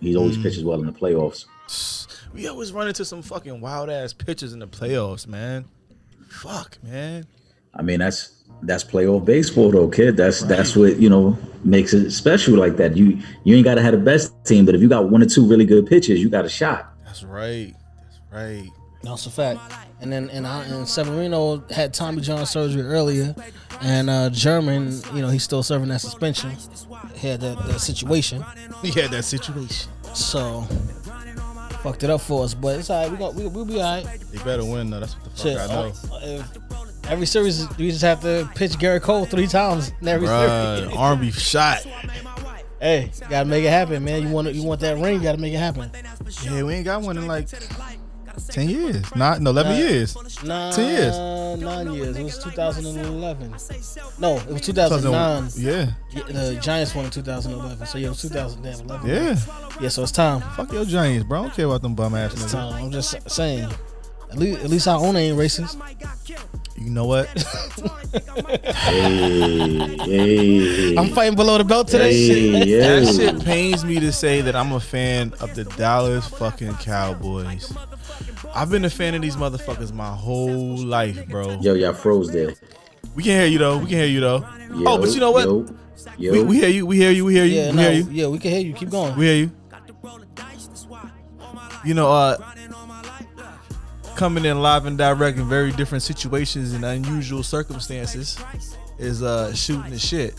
He always pitches well in the playoffs. We always run into some fucking wild ass pitches in the playoffs, man. Fuck, man. I mean, that's that's playoff baseball, though, kid. That's that's what you know makes it special like that. You you ain't got to have the best team, but if you got one or two really good pitches, you got a shot. That's right. That's right. That's a fact. And then and, I, and Severino had Tommy John surgery earlier, and uh, German, you know, he's still serving that suspension. He had that, that situation, He had that situation. so fucked it up for us. But it's alright. We gonna we, we'll be alright. They better win though. That's what the fuck Shit, I know. uh, if every series we just have to pitch Gerrit Cole three times in every Bruh, series. arm be shot. Hey, gotta make it happen, man. You want you want that ring? You gotta make it happen. Yeah, we ain't got one in like ten years. Not no eleven Nah. years. Nine, Ten years. Nine years. It was 2011. No, it was 2009. Yeah. Yeah, The Giants won in 2011. So yeah, it was 2011. Yeah. Yeah, so it's time. Fuck your Giants, bro. I don't care about them bum ass It's time. I'm just saying. At least, at least our own ain't racist. You know what? Hey, hey, I'm fighting below the belt today. hey, yeah. that shit pains me to say that I'm a fan of the Dallas fucking Cowboys. I've been a fan of these motherfuckers my whole life, bro. Yo, y'all froze there. We can hear you though. We can hear you though. Yo, oh, but you know what? Yo, yo. We, we hear you. We hear you. We hear you. Yeah, we no, hear you. yeah, we can hear you. Keep going. We hear you. You know, uh, coming in live and direct in very different situations and unusual circumstances is uh shooting the shit.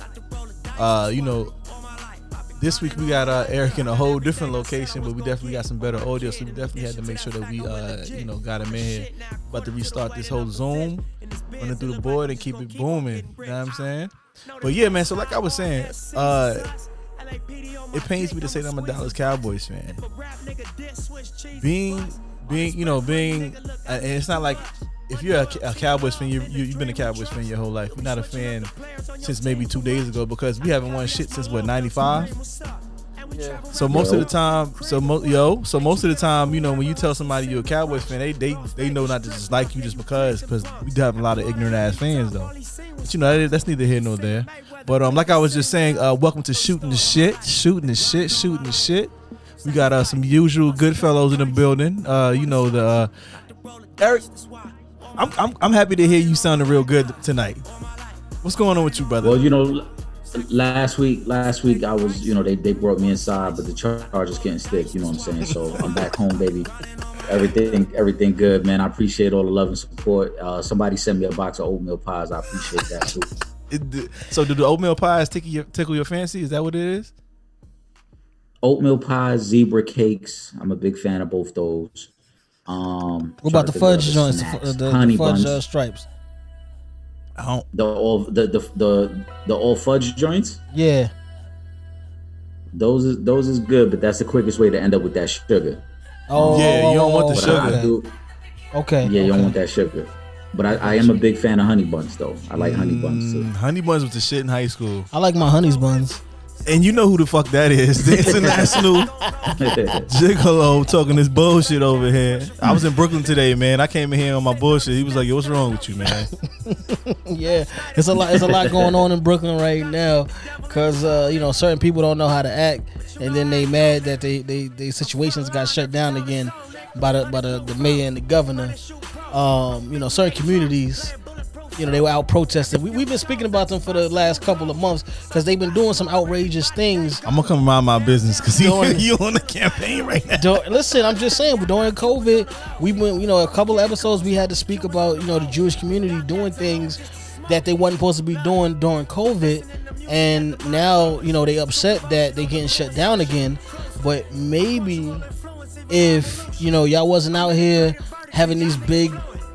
Uh, you know, this week we got uh Eric in a whole different location, but we definitely got some better audio, so we definitely had to make sure that we uh you know got him in here. About to restart this whole Zoom, running through the board and keep it booming. You know what I'm saying? But yeah, man. So like I was saying, uh, it pains me to say that I'm a Dallas Cowboys fan. Being, being, you know, being, uh, and it's not like if you're a, a Cowboys fan, you, you you've been a Cowboys fan your whole life. You're not a fan since maybe two days ago because we haven't won shit since what '95. So most of the time, so mo- yo, so most of the time, you know, when you tell somebody you're a Cowboys fan, they they they know not to just like you just because, because we do have a lot of ignorant ass fans though. But you know, that- that's neither here nor there. But um, like I was just saying, uh, welcome to shooting the shit, shooting the shit, shooting the shit. We got uh, some usual good fellows in the building. Uh, you know the uh, Eric. I'm, I'm I'm happy to hear you sounding real good tonight. What's going on with you, brother? Well, you know, last week, last week I was, you know, they, they brought me inside, but the charges couldn't stick. You know what I'm saying? So I'm back home, baby. Everything, everything good, man. I appreciate all the love and support. Uh, somebody sent me a box of oatmeal pies. I appreciate that too. So do the oatmeal pies tickle your tickle your fancy? Is that what it is? oatmeal pies, zebra cakes. I'm a big fan of both those. Um, What about the fudge to joints, the, snacks. the, honey the fudge buns, uh, stripes? I don't. the all the, the the the all fudge joints. Yeah. Those is those is good, but that's the quickest way to end up with that sugar. Oh, Yeah, you don't want the sugar. I, I Okay. do, okay. yeah, you don't want that sugar. But I, I am a big fan of honey buns, though. I like honey buns too. Mm, honey buns was the shit in high school, I like my honey's buns. And you know who the fuck that is? The international gigolo talking this bullshit over here. I was in Brooklyn today, man. I came in here on my bullshit. He was like, "Yo, what's wrong with you, man?" yeah, it's a lot. It's a lot going on in Brooklyn right now, cause uh, you know certain people don't know how to act, and then they mad that they they, they situations got shut down again by the by the, the mayor and the governor. Um, you know, certain communities, you know, they were out protesting. We, we've been speaking about them for the last couple of months because they've been doing some outrageous things. I'm gonna come mind my business because you on the campaign right now. Dur- Listen, I'm just saying, during COVID, we went, you know, a couple of episodes we had to speak about, you know, the Jewish community doing things that they wasn't supposed to be doing during COVID, and now, you know, they upset that they getting shut down again. But maybe if you know y'all wasn't out here having these big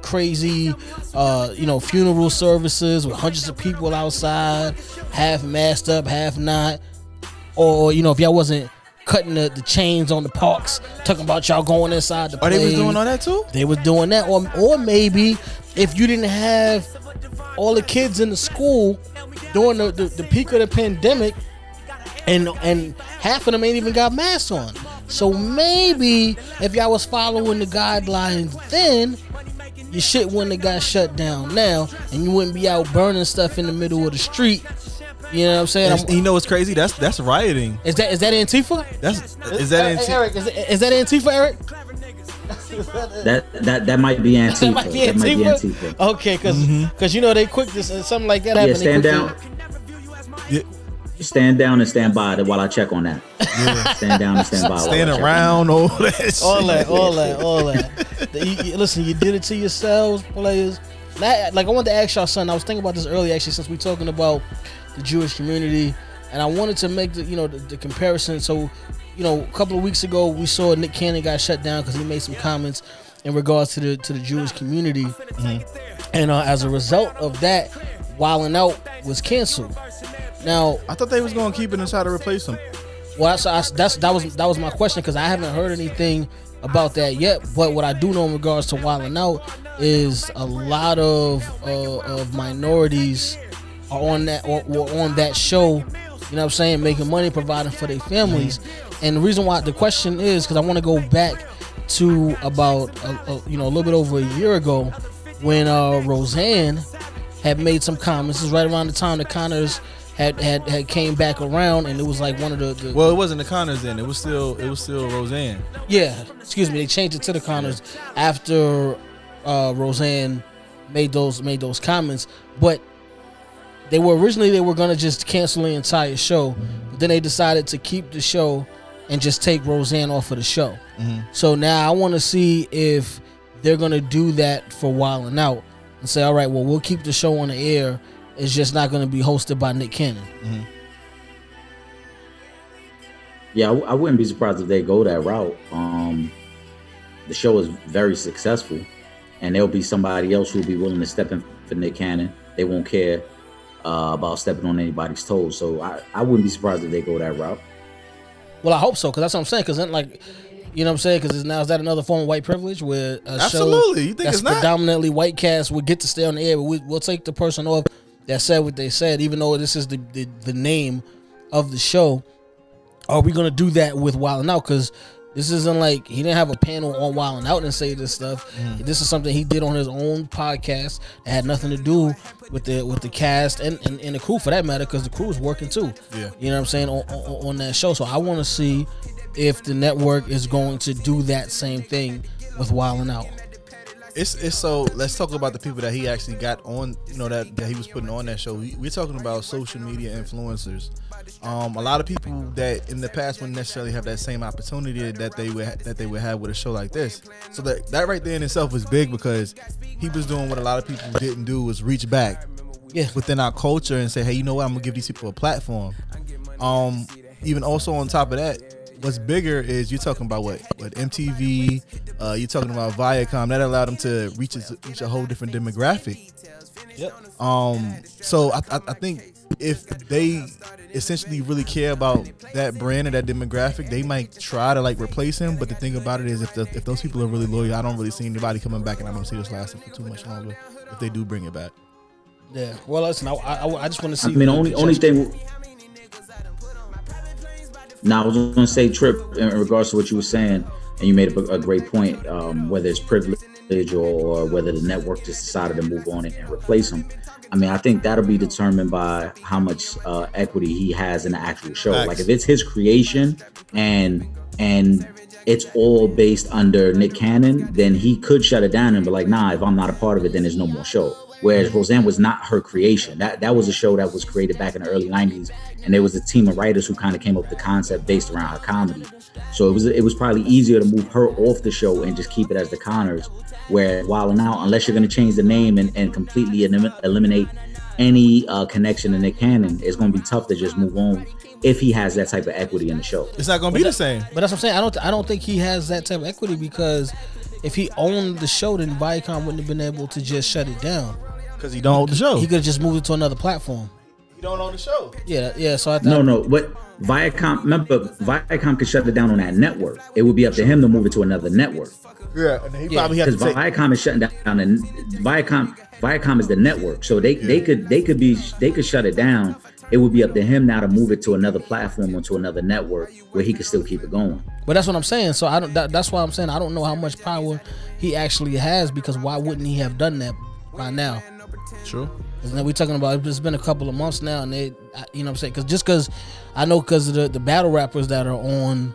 crazy uh you know funeral services with hundreds of people outside half masked up half not or you know if y'all wasn't cutting the, the chains on the parks talking about y'all going inside the Oh, they was doing all that too. they was doing that or or maybe if you didn't have all the kids in the school during the, the, the peak of the pandemic and and half of them ain't even got masks on. So maybe if y'all was following the guidelines then, your shit wouldn't have got shut down now, and you wouldn't be out burning stuff in the middle of the street You know what I'm saying? I'm- you know what's crazy? That's that's rioting. is that is that Antifa? That's is that Hey, Eric? Is, is that Antifa, Eric? That that that might be Antifa. That might be That might be Antifa. Antifa. Okay, because Mm-hmm. you know they quick this uh, something like that Yeah, happen. stand they down. quick Stand down and stand by while I check on that. Stand down and stand by. while I stand check on around all that all that, all that, all that. The- you- you- listen, you did it to yourselves, players. That, like I wanted to ask y'all something. I was thinking about this earlier, actually, since we're talking about the Jewish community, and I wanted to make the you know the, the comparison. So, you know, a couple of weeks ago, we saw Nick Cannon got shut down because he made some comments in regards to the to the Jewish community, and uh, as a result of that, Wild 'N Out was canceled. Now, I thought they was gonna keep it and try to replace him. well, that's, that's, that's that was that was my question because I haven't heard anything about that yet. But what I do know in regards to Wild 'N Out is a lot of uh, of minorities are on that or, or on that show. You know what I'm saying? Making money, providing for their families. And the reason why the question is because I want to go back to about a, a, you know a little bit over a year ago when uh, Roseanne had made some comments. This is right around the time the Connors had had, had came back around, and it was like one of the, the Well, it wasn't the Connors then. It was still it was still Roseanne. yeah, excuse me. They changed it to the Connors after uh, Roseanne made those made those comments, but they were originally they were gonna just cancel the entire show, but then they decided to keep the show and just take Roseanne off of the show. So now I want to see if they're gonna do that for Wild 'N Out and say, all right, well we'll keep the show on the air. It's just not gonna be hosted by Nick Cannon. Yeah, I, I wouldn't be surprised if they go that route. Um, the show is very successful, and there'll be somebody else who'll be willing to step in for Nick Cannon. They won't care uh, about stepping on anybody's toes. So I, I wouldn't be surprised if they go that route. Well, I hope so, because that's what I'm saying. Because then, like, you know what I'm saying? Because now is that another form of white privilege where a Absolutely. show You think that's it's not? predominantly white cast would get to stay on the air, but we, we'll take the person off that said what they said, even though this is the the, the name of the show. Are we gonna do that with Wild 'N Out? Because this isn't like he didn't have a panel on Wild 'N Out and say this stuff. Mm. This is something he did on his own podcast that had nothing to do with the with the cast and, and, and the crew for that matter, because the crew is working too. Yeah. You know what I'm saying on, on, on that show. So I want to see if the network is going to do that same thing with Wild 'N Out. It's it's so. Let's talk about the people that he actually got on. You know that that he was putting on that show. We, we're talking about social media influencers. Um, a lot of people that in the past wouldn't necessarily have that same opportunity that they would that they would have with a show like this. So that that right there in itself was big because he was doing what a lot of people didn't do was reach back Yeah. within our culture and say, hey, you know what? I'm gonna give these people a platform. Um, even also on top of that, what's bigger is you're talking about what what MTV, uh, you're talking about Viacom that allowed them to reach a, reach a whole different demographic. Yep. Um, so I, I, I think if they essentially really care about that brand and that demographic, they might try to like replace him. But the thing about it is, if the, if those people are really loyal, I don't really see anybody coming back, and I don't see this lasting for too much longer. If they do bring it back. Yeah. Well, listen, I, I, I just want to see. I mean, the- only only judge- thing. Now, I was going to say, Trip, in regards to what you were saying, and you made a, a great point. Um, whether it's privilege or, or whether the network just decided to move on and, and replace him. I mean, I think that'll be determined by how much uh, equity he has in the actual show. Facts. Like, if it's his creation and and it's all based under Nick Cannon, then he could shut it down and be like, "Nah, if I'm not a part of it, then there's no more show." Whereas Roseanne was not her creation. That that was a show that was created back in the early '90s, and there was a team of writers who kind of came up with the concept based around her comedy. So it was it was probably easier to move her off the show and just keep it as the Connors. Where Wild 'N Out, unless you're going to change the name and, and completely elim- eliminate any uh, connection to Nick Cannon, it's going to be tough to just move on if he has that type of equity in the show. It's not gonna be the same. But that's what I'm saying. I don't. I don't think he has that type of equity because if he owned the show, then Viacom wouldn't have been able to just shut it down. Because he don't own the show. He could have just moved it to another platform. He don't own the show. Yeah. Yeah. So I thought. No, no, but Viacom, remember, Viacom could shut it down on that network. It would be up to him to move it to another network. Yeah, and he Yeah, probably have Because to. Viacom is shutting down, and Viacom, Viacom is the network, so they they could they could be they could shut it down. It would be up to him now to move it to another platform or to another network where he could still keep it going. But that's what I'm saying. So I don't. That, that's why I'm saying I don't know how much power he actually has because why wouldn't he have done that by now? True. And then we talking about it's been a couple of months now, and they, you know, what I'm saying, because just because I know because of the the battle rappers that are on,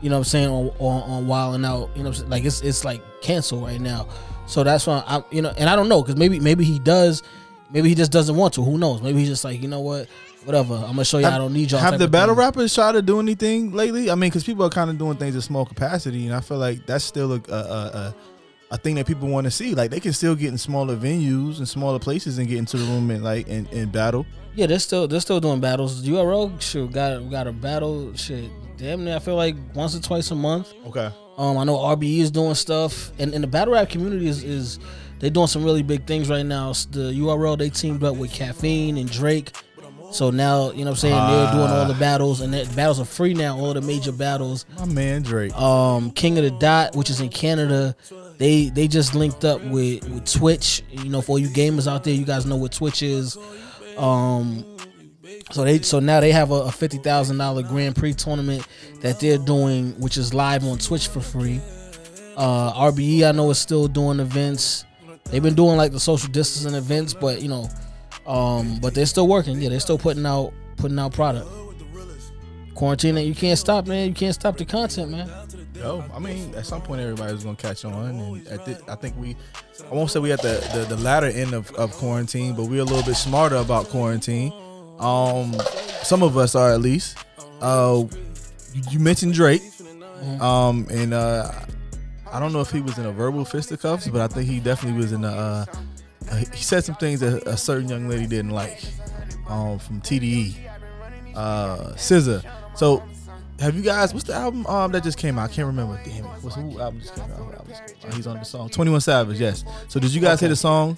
you know, what I'm saying on on, on Wild 'N Out, you know, what I'm saying, like it's it's like canceled right now. So that's why I'm, you know, and I don't know because maybe maybe he does, maybe he just doesn't want to. Who knows? Maybe he's just like, you know what, whatever. I'm gonna show you I don't need y'all. Have the battle thing. rappers tried to do anything lately? I mean, because people are kind of doing things in small capacity, and I feel like that's still a a, a, a, thing that people want to see. Like they can still get in smaller venues and smaller places and get into the room and like and, and battle. Yeah, they're still they're still doing battles. URL sure got got a battle shit. Damn near I feel like once or twice a month. Okay. Um, I know RBE is doing stuff, and, and the battle rap community is, is they're doing some really big things right now. The URL they teamed up with Caffeine and Drake, so now you know what I'm saying they're doing all the battles, and the battles are free now. All the major battles. My man Drake. Um, King of the Dot, which is in Canada, they they just linked up with with Twitch. You know, for you gamers out there, you guys know what Twitch is. Um, so they so now they have a, a fifty thousand dollar Grand Prix tournament that they're doing, which is live on Twitch for free. Uh, RBE I know is still doing events. They've been doing like the social distancing events, but you know, um, but they're still working. Yeah, they're still putting out putting out product. Quarantine, you can't stop, man. You can't stop the content, man. Yo, I mean, at some point everybody's gonna catch on, and at thi- I think we, I won't say we at the, the the latter end of, of quarantine, but we're a little bit smarter about quarantine. Um, some of us are at least. Uh, you, you mentioned Drake, um, and uh, I don't know if he was in a verbal fisticuffs, but I think he definitely was in a. Uh, uh, he said some things that a certain young lady didn't like, um, from TDE, uh, SZA. So have you guys? What's the album um that just came out? I can't remember. Damn it. What's who album just came out? Who album just came out? he's on the song. Twenty One Savage. Yes. So did you guys hear the song?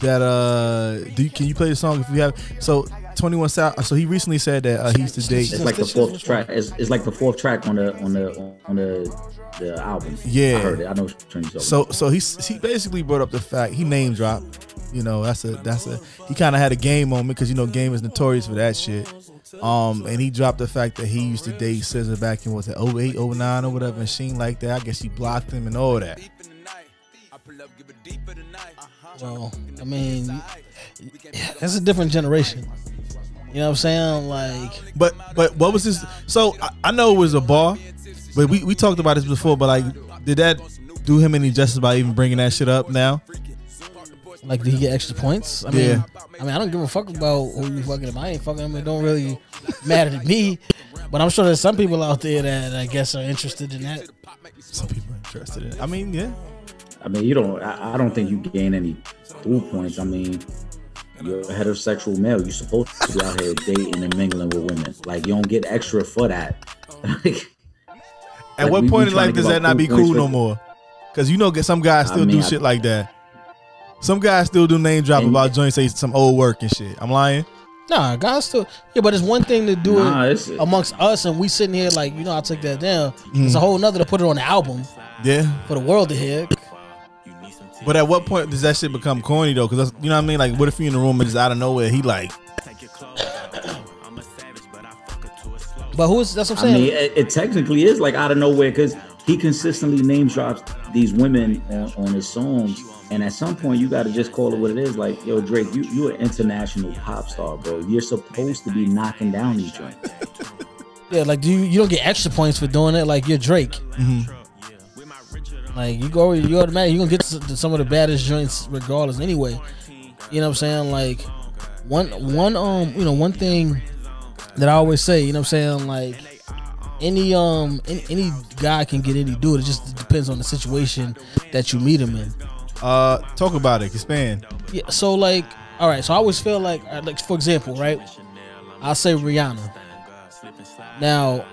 That uh, do you, can you play the song if you have? So Twenty One Savage. So he recently said that uh, he used to date. It's like the fourth track. It's, it's like the fourth track on the on the on the the album. Yeah. I heard it. I know what you're talking So so he he basically brought up the fact he name dropped. You know that's a that's a he kind of had a game moment because you know game is notorious for that shit. Um and he dropped the fact that he used to date SZA back in was it 08, 09 or whatever and she like that. I guess he blocked him and all that. Well, I mean, that's a different generation. You know what I'm saying? Like, But but what was this? So I, I know it was a bar, but we, we talked about this before. But like, did that do him any justice by even bringing that shit up now? Like, did he get extra points? I mean, Yeah. I mean, I don't give a fuck about who you fucking. If I ain't fucking him, it don't really matter to me. But I'm sure there's some people out there that I guess are interested in that. Some people are interested in. it. I mean, yeah. I mean, you don't. I, I don't think you gain any cool points. I mean, you're a heterosexual male. You're supposed to be out here dating and mingling with women. Like you don't get extra for that. Like, At Like, what we- point in life does that not be cool no more? Because you know, get some guys I still mean, do I- shit like that. Some guys still do name drop And- about joints, say some old work and shit. I'm lying. Nah, guys still. Yeah, but it's one thing to do Nah, it it's- amongst us, and we sitting here like, you know, I took that down. Mm-hmm. It's a whole nother to put it on the album Yeah. for the world to hear. But at what point does that shit become corny though? Because you know what I mean. Like, what if you in the room and just out of nowhere he like, But who's that's what I'm I saying? mean, it, it technically is like out of nowhere because he consistently name drops these women on, on his songs, and at some point you got to just call it what it is. Like, yo, Drake, you you an international pop star, bro. You're supposed to be knocking down these joints. Yeah, like do you you don't get extra points for doing it? Like you're Drake. Like you go, you automatically you're gonna get to to some of the baddest joints regardless. Anyway, you know what I'm saying? Like one one um you know one thing that I always say, you know what I'm saying? Like any um any, any guy can get any dude. It just depends on the situation that you meet him in. Uh, talk about it, expand. Yeah. So like, all right. So I always feel like, uh, like for example, right? I'll say Rihanna. Now,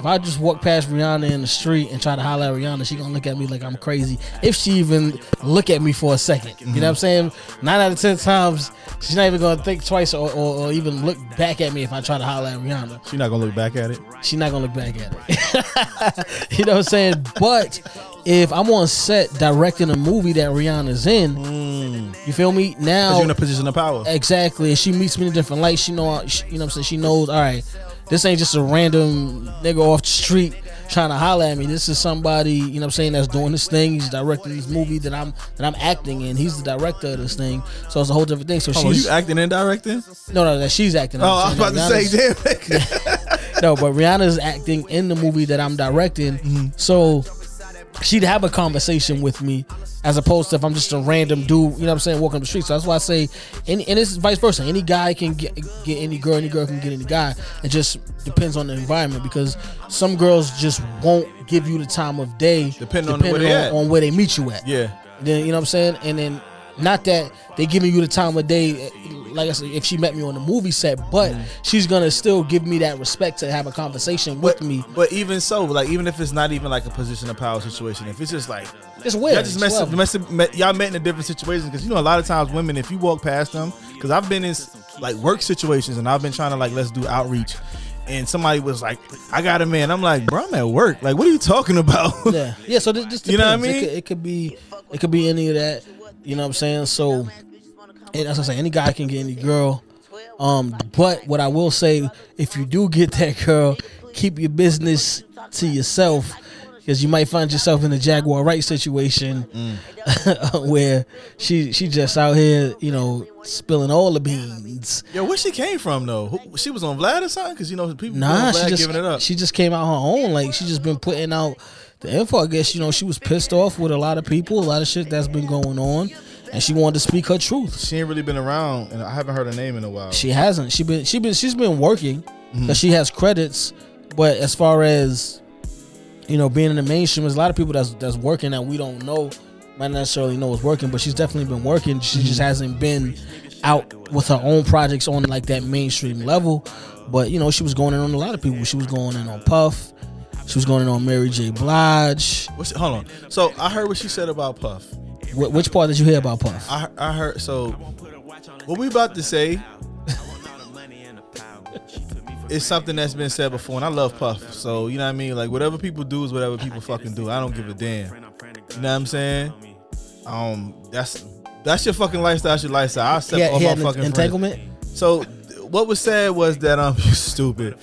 if I just walk past Rihanna in the street and try to holler at Rihanna, she gonna look at me like I'm crazy. If she even look at me for a 2nd you know what I'm saying? Nine out of ten times, she's not even gonna think twice or, or, or even look back at me if I try to holler at Rihanna. She not gonna look back at it. She's not gonna look back at it. you know what I'm saying? But if I'm on set directing a movie that Rihanna's in, you feel me? Now you're in a position of power. Exactly. And she meets me in a different light. She know, she, you know what I'm saying? She knows, all right, this ain't just a random nigga off the street trying to holler at me. This is somebody, you know what I'm saying, that's doing this thing. He's directing this movie that I'm that I'm acting in. He's the director of this thing. So it's a whole different thing. So on, she's you acting and directing? no no that she's acting. Oh, I was about to say, damn. no, but Rihanna's acting in the movie that I'm directing. Mm-hmm. So she'd have a conversation with me as opposed to if I'm just a random dude, you know what I'm saying, walking the street. So that's why I say, any, and this is vice versa. Any guy can get, get any girl, any girl can get any guy. It just depends on the environment because some girls just won't give you the time of day Depending on where they on where they meet you at. yeah. Then you know what I'm saying, and then not that they giving you the time of day. Like I said, if she met me on the movie set, but mm. she's gonna still give me that respect to have a conversation with But, me. but even so, like even if it's not even like a position of power situation, if it's just like It's weird. y'all just mess up, mess met, y'all met in a different situation because you know a lot of times women, if you walk past them, because I've been in like work situations and I've been trying to like let's do outreach, and somebody was like, "I got a man," I'm like, "Bro, I'm at work. Like, what are you talking about?" yeah, yeah. So this, this You know what I mean? It could, it could be, it could be any of that. You know what I'm saying? So, and as I say, any guy can get any girl. Um, but what I will say, if you do get that girl, keep your business to yourself. Because you might find yourself in a Jaguar Wright situation where she she just out here, you know, spilling all the beans. Yo, where she came from though? Who, she was on Vlad or something? Because you know people Nah, on she just giving it up. she just came out her own. Like she just been putting out the info. I guess you know she was pissed off with a lot of people, a lot of shit that's been going on, and she wanted to speak her truth. She ain't really been around, and I haven't heard her name in a while. She hasn't. She been she been she's been working Mm-hmm. she has credits, but as far as you know, being in the mainstream, there's a lot of people that's that's working that we don't know might not necessarily know is working, but she's definitely been working. She Mm-hmm. just hasn't been out with her own projects on like that mainstream level. But you know, she was going in on a lot of people. She was going in on Puff. She was going on Mary J. Blige. What's, hold on. So I heard what she said about Puff. Wh- which part did you hear about Puff? I I heard so what we about to say is something that's been said before, and I love Puff. So you know what I mean. Like whatever people do is whatever people fucking do. I don't give a damn. You know what I'm saying? Um, that's that's your fucking lifestyle. That's your lifestyle. I accept Yeah, all he my fucking friends. entanglement. So what was said was that um you stupid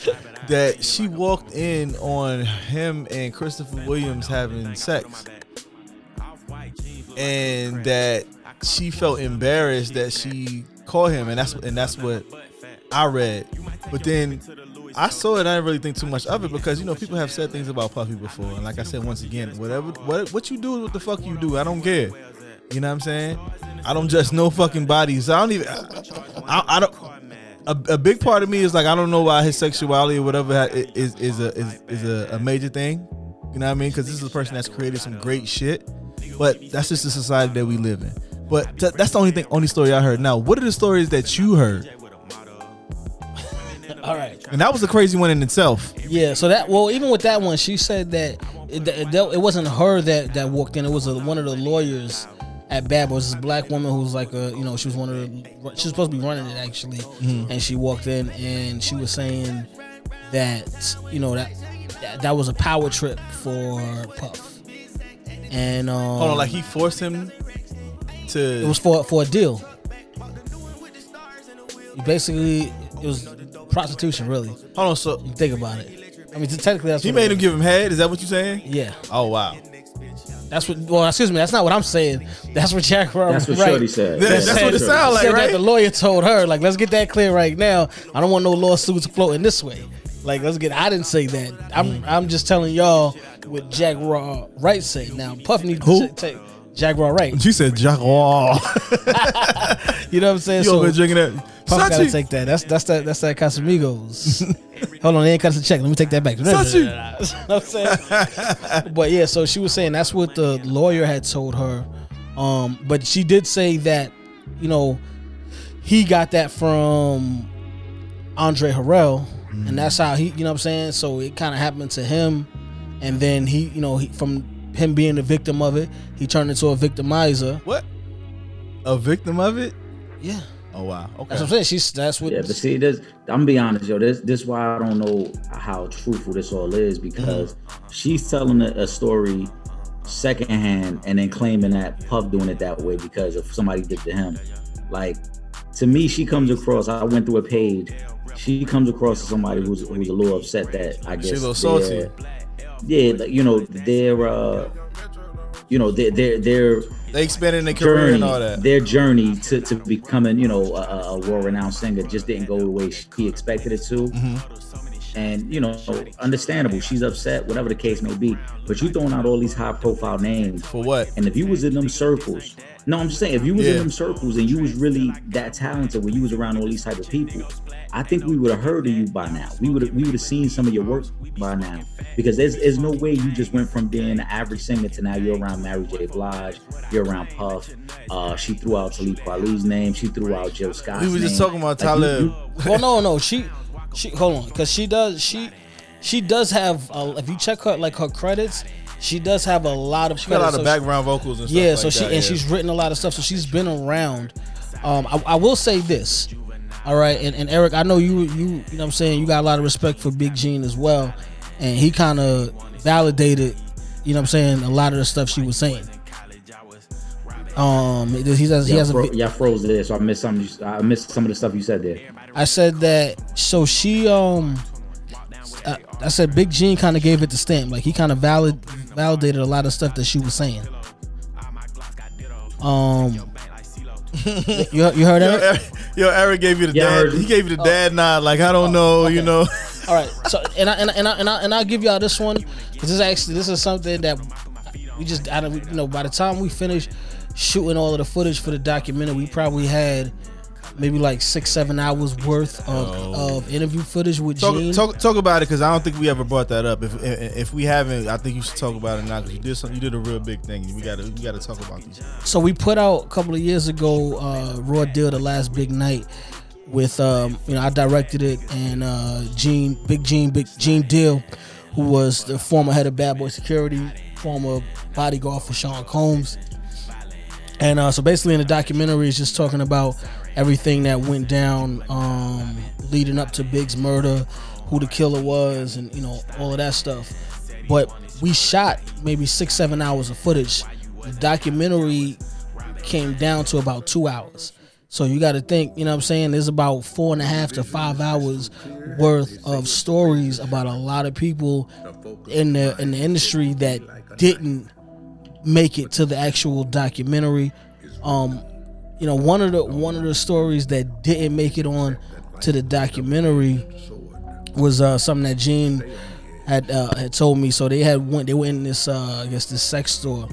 that she walked in on him and Christopher Williams having sex. And that she felt embarrassed that she called him and that's and that's what I read. But then I saw it, I didn't really think too much of it because you know people have said things about Puffy before. And like I said once again, whatever what what you do what the fuck you do. I don't care. You know what I'm saying? I don't just know fucking bodies. I don't even I, I don't. A, a big part of me is like I don't know why his sexuality or whatever ha- is is a is, is a, a major thing. You know what I mean? Because this is a person that's created some great shit, but that's just the society that we live in. But th- that's the only thing, only story I heard. Now, what are the stories that you heard? All right. And that was a crazy one in itself. Yeah, so that well, even with that one, she said that it, it, it wasn't her that that walked in. It was a, one of the lawyers at Bad Boys. This black woman who was like a you know she was one of the she was supposed to be running it actually, and she walked in and she was saying that you know that that, that was a power trip for Puff, and um, Hold on, like he forced him to. it was for for a deal. Basically it was prostitution, really. hold on, so You think about it. I mean, technically that's he what made him give him head. Is that what you're saying? Yeah. Oh wow. That's what. Well, excuse me. That's not what I'm saying. That's what Jack Rowe. That's what right. Shorty said. That's Yeah, what it Shorty. sound like, said right? that the lawyer told her, like, let's get that clear right now. I don't want no lawsuits floating this way. Like, let's get. I didn't say that. I'm. I'm just telling y'all what Jack Raw Wright said. Now, Puff needs Who? to take Jack Raw Wright. She said Jaguar. You know what I'm saying? you so over drinking that? Puff gotta take that. That's that's that. That's that Casamigos. Hold on, they ain't cut us a check. Let me take that back. Sachi. You know what I'm saying? but yeah, so she was saying that's what the lawyer had told her. Um, but she did say that, you know, he got that from Andre Harrell, and that's how he, you know what I'm saying? So it kind of happened to him, and then he, you know, he, from him being the victim of it, he turned into a victimizer. What? A victim of it? Yeah. Oh wow. Okay. That's what I'm saying. She's that's what Yeah, but see, this I'm gonna be honest, yo. This this why I don't know how truthful this all is because she's telling a, a story secondhand and then claiming that Puff doing it that way because of somebody did to him. Like to me, she comes across. I went through a page. She comes across as somebody who's who's a little upset that I guess She a little salty. they're- yeah, like, you know, their uh, you know, their their their They expanded their career journey, and all that. their journey to, to becoming, you know, a, a world renowned singer just didn't go the way she expected it to. Mm-hmm. And you know, understandable. She's upset, whatever the case may be. But you throwing out all these high profile names, For what? and if you was in them circles, no, I'm just saying, if you was Yeah. in them circles and you was really that talented, when you was around all these type of people, I think we would have heard of you by now. We would have we would have seen some of your work by now. Because there's there's no way you just went from being an average singer to now you're around Mary J. Blige, you're around Puff. Uh, she threw out Talib Kweli's name. She threw out Jill Scott's We were just name. talking about Like, you- you- well, no, no, she, she, hold on, because she does, she, she does have. Uh, if you check her like her credits, she does have a lot of. She got a lot credits, of so she- background vocals and stuff. Yeah, like so she that, and yeah. she's written a lot of stuff, so she's been around. Um, I, I will say this, all right, and, and Eric, I know you you you know what I'm saying you got a lot of respect for Big Gene as well, and he kind of validated, you know what I'm saying, a lot of the stuff she was saying. Um, he does he has, he has a fro- vi- y'all froze there, so I missed some. I missed some of the stuff you said there. I said that so she um I, I said Big Gene kind of gave it the stamp like he kind of valid validated a lot of stuff that she was saying. Um, you, you heard Yo, Eric? Eric, yo, Eric gave you the Yeah, dad. heard He you. gave you the dad nod. Like I don't know, you know. All right. So and I and I, and I, and, I, and I'll give y'all this one because this is actually this is something that we just I don't you know by the time we finish shooting all of the footage for the documentary, we probably had maybe like six seven hours worth of, Oh. of interview footage with Gene. Talk, talk, talk about it because I don't think we ever brought that up. If if, we haven't, I think you should talk about it now because you did some, you did a real big thing. We got to we got to talk about these. so we put out a couple of years ago uh raw deal the last big night with um you know i directed it and uh gene big gene big gene deal who was the former head of bad boy security former bodyguard for sean combs and uh so basically in the documentary it's just talking about everything that went down um leading up to big's murder who the killer was and you know all of that stuff. But we shot maybe six seven hours of footage. The documentary came down to about two hours. So you got to think you know what i'm saying? There's about four and a half to five hours worth of stories about a lot of people in the in the industry that didn't make it to the actual documentary. Um you know one of the one of the stories that didn't make it on to the documentary was uh something that Gene had uh, had told me. So they had went they went in this uh I guess this sex store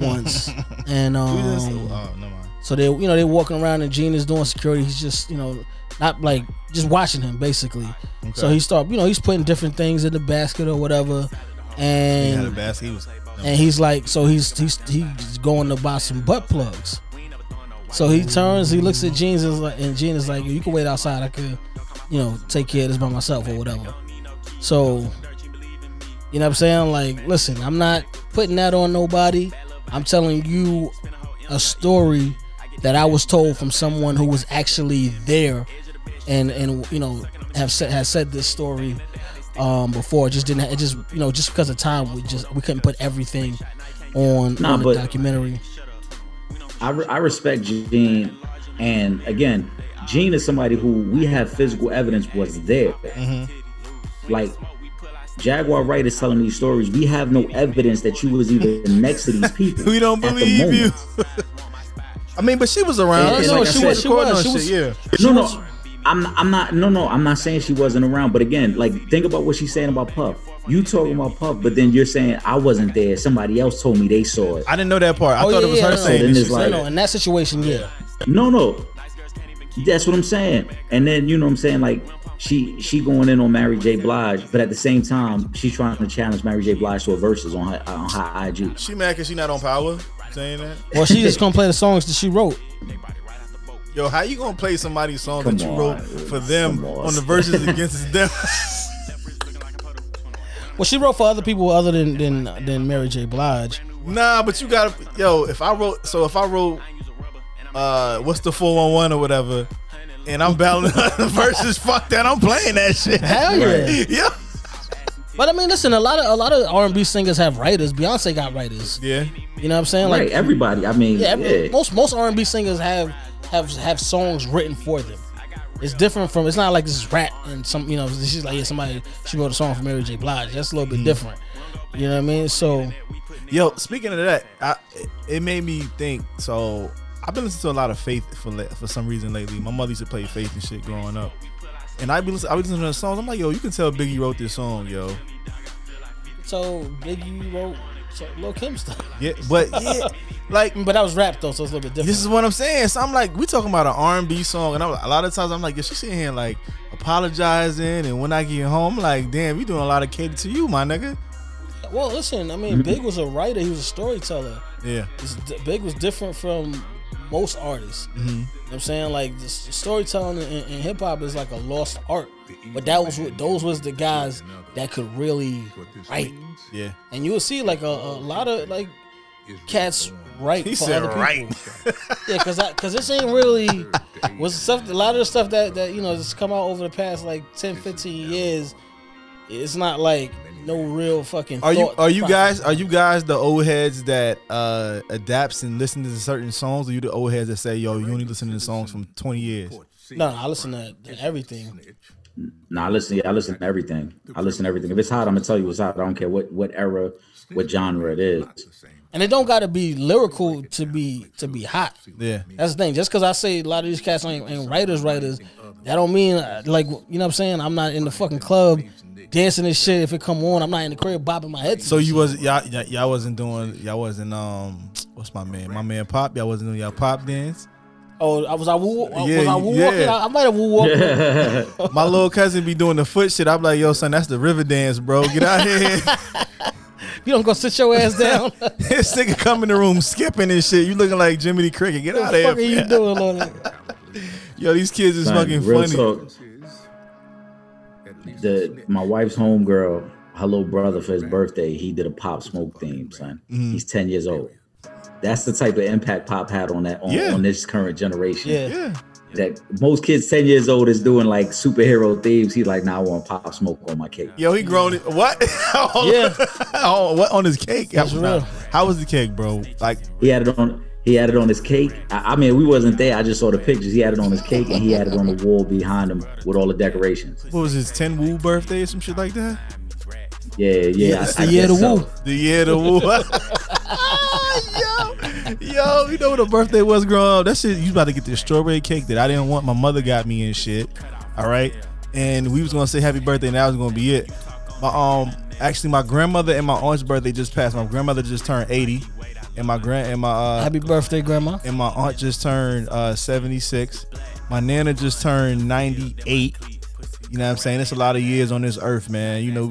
once, and um? Oh, no so they you know they're walking around and Gene is doing security. He's just you know not like just watching him basically. So he start you know he's putting different things in the basket or whatever, He and basket. He was. and he's like so he's he's he's going to buy some butt plugs. So he turns, he looks at Gene and, like, and Gene is like, "You can wait outside. I could, you know, take care of this by myself or whatever." So, you know what I'm saying? Like, listen, I'm not putting that on nobody. I'm telling you a story that I was told from someone who was actually there, and and you know have said has said this story um before. It just didn't. It just you know just because of time, we just we couldn't put everything on, Nah, on the documentary. I, re- I respect Gene, and again, Gene is somebody who we have physical evidence was there. Mm-hmm. Like Jaguar Wright is telling these stories. We have no evidence that you was even next to these people. We don't at the believe you. I mean, but she was around. And- and and like she I said, was- she recording was- she was- yeah. No, no. I'm I'm not no no I'm not saying she wasn't around, but again, like think about what she's saying about Puff. You talking about Puff, but then you're saying I wasn't there. Somebody else told me they saw it. I didn't know that part. I Oh, thought yeah, it was yeah, her no. saying So then that it's she like- No, in that situation, yeah. No, no. That's what I'm saying. And then you know what I'm saying, like she she going in on Mary J. Blige, but at the same time, she's trying to challenge Mary J. Blige to a Verzuz on her on her IG. She mad because she not on power saying that. Well, she just gonna play the songs that she wrote. Yo, how you gonna play somebody's song Come that you on. wrote for them on. on the Verzuz against them? Well, she wrote for other people other than than than Mary J. Blige. nah, but you gotta yo. If I wrote, so if I wrote, uh, what's the four one one or whatever, and I'm battling the Verzuz, fuck that, I'm playing that shit. Hell yeah! yeah, But I mean, listen, a lot of a lot of R and B singers have writers. Beyonce got writers. yeah. You know what I'm saying? Right, Like everybody. I mean, yeah, yeah. most most R and B singers have have have songs written for them. It's different from. It's not like this is rap and some. You know, she's like yeah, somebody she wrote a song for Mary J. Blige. That's a little bit Mm-hmm. different. You know what I mean? So Yo, speaking of that, I, it made me think. So I've been listening to a lot of Faith for for some reason lately. My mother used to play Faith and shit growing up, and I be listen, I be listening to the songs. I'm like, yo, you can tell Biggie wrote this song, yo. so Biggie wrote so Lil Kim stuff, Yeah, but yeah, like but that was rap though, so it's a little bit different. this is what I'm saying. So I'm like, we talking about an R&B song, and I'm, a lot of times I'm like, yo, she sitting here like apologizing, and when I get home, I'm like, damn, you doing a lot of cater to you, my nigga. well, listen, I mean, mm-hmm. Big was a writer. He was a storyteller. Yeah, Big was different from most artists. Mm-hmm. You know what I'm saying? Like the storytelling in, in hip hop is like a lost art. But that was what those was the guys that could really write. yeah. And you will see like a, a lot of like cats write He for said other people. right. yeah, cause cause this ain't really was stuff. A lot of the stuff that that you know has come out over the past like 10, 15 years. It's not like no real fucking. Are you are you guys are you guys the old heads that uh adapts and listen to certain songs, or you the old heads that say, yo, you only listen to the songs from 20 years? No, no, I listen to, to everything. Nah, I listen. Yeah, I listen to everything. I listen to everything. If it's hot, I'm gonna tell you it's hot. I don't care what what era, what genre it is. And it don't got to be lyrical to be to be hot. Yeah. That's the thing. Just because I say a lot of these cats ain't, ain't writers, writers, that don't mean uh, like you know what I'm saying. I'm not in the fucking club dancing and shit. If it come on, I'm not in the crib bopping my head. to So you was y'all, y'all y'all wasn't doing y'all wasn't um what's my man my man Pop y'all wasn't doing y'all pop dance. Oh, I was I woo, Yeah, was I woo yeah. walking? I, I might have woo walking. My little cousin be doing the foot shit. I'm like, yo, son, that's the river dance, bro. Get out here. You don't go sit your ass down. this nigga come in the room skipping and shit. You looking like Jiminy Cricket. Get out of there. What the fuck are here. you doing, Lord? Yo, these kids is Son, fucking real funny. talk, the my wife's homegirl, her little brother for his birthday, he did a pop smoke theme, son. Mm-hmm. He's 10 years old. That's the type of impact pop had on that on, Yeah. on this current generation. Yeah. Yeah. That most kids 10 years old is doing like superhero themes. He's like, now I want pop smoke on my cake. Yo, he grown it. What? Oh, yeah. oh, what on his cake? That's how, real. how was the cake, bro? Like, He had it on he had it on his cake. I, I mean, we wasn't there. I just saw the pictures. He had it on his cake and he had it on the wall behind him with all the decorations. what was his 10 woo birthday or some shit like that? Yeah, yeah. It's I- the I year to guess so. woo. The year the woo. yo, yo, you know what a birthday was growing up? That shit, you about to get this strawberry cake that I didn't want. My mother got me and shit. All right, and we was gonna say happy birthday, and that was gonna be it. My um, actually, my grandmother and my aunt's birthday just passed. My grandmother just turned eighty, and my grand and my uh, Happy birthday, grandma. and my aunt just turned uh 76. My nana just turned 98. You know what I'm saying? It's a lot of years on this earth, man. You know,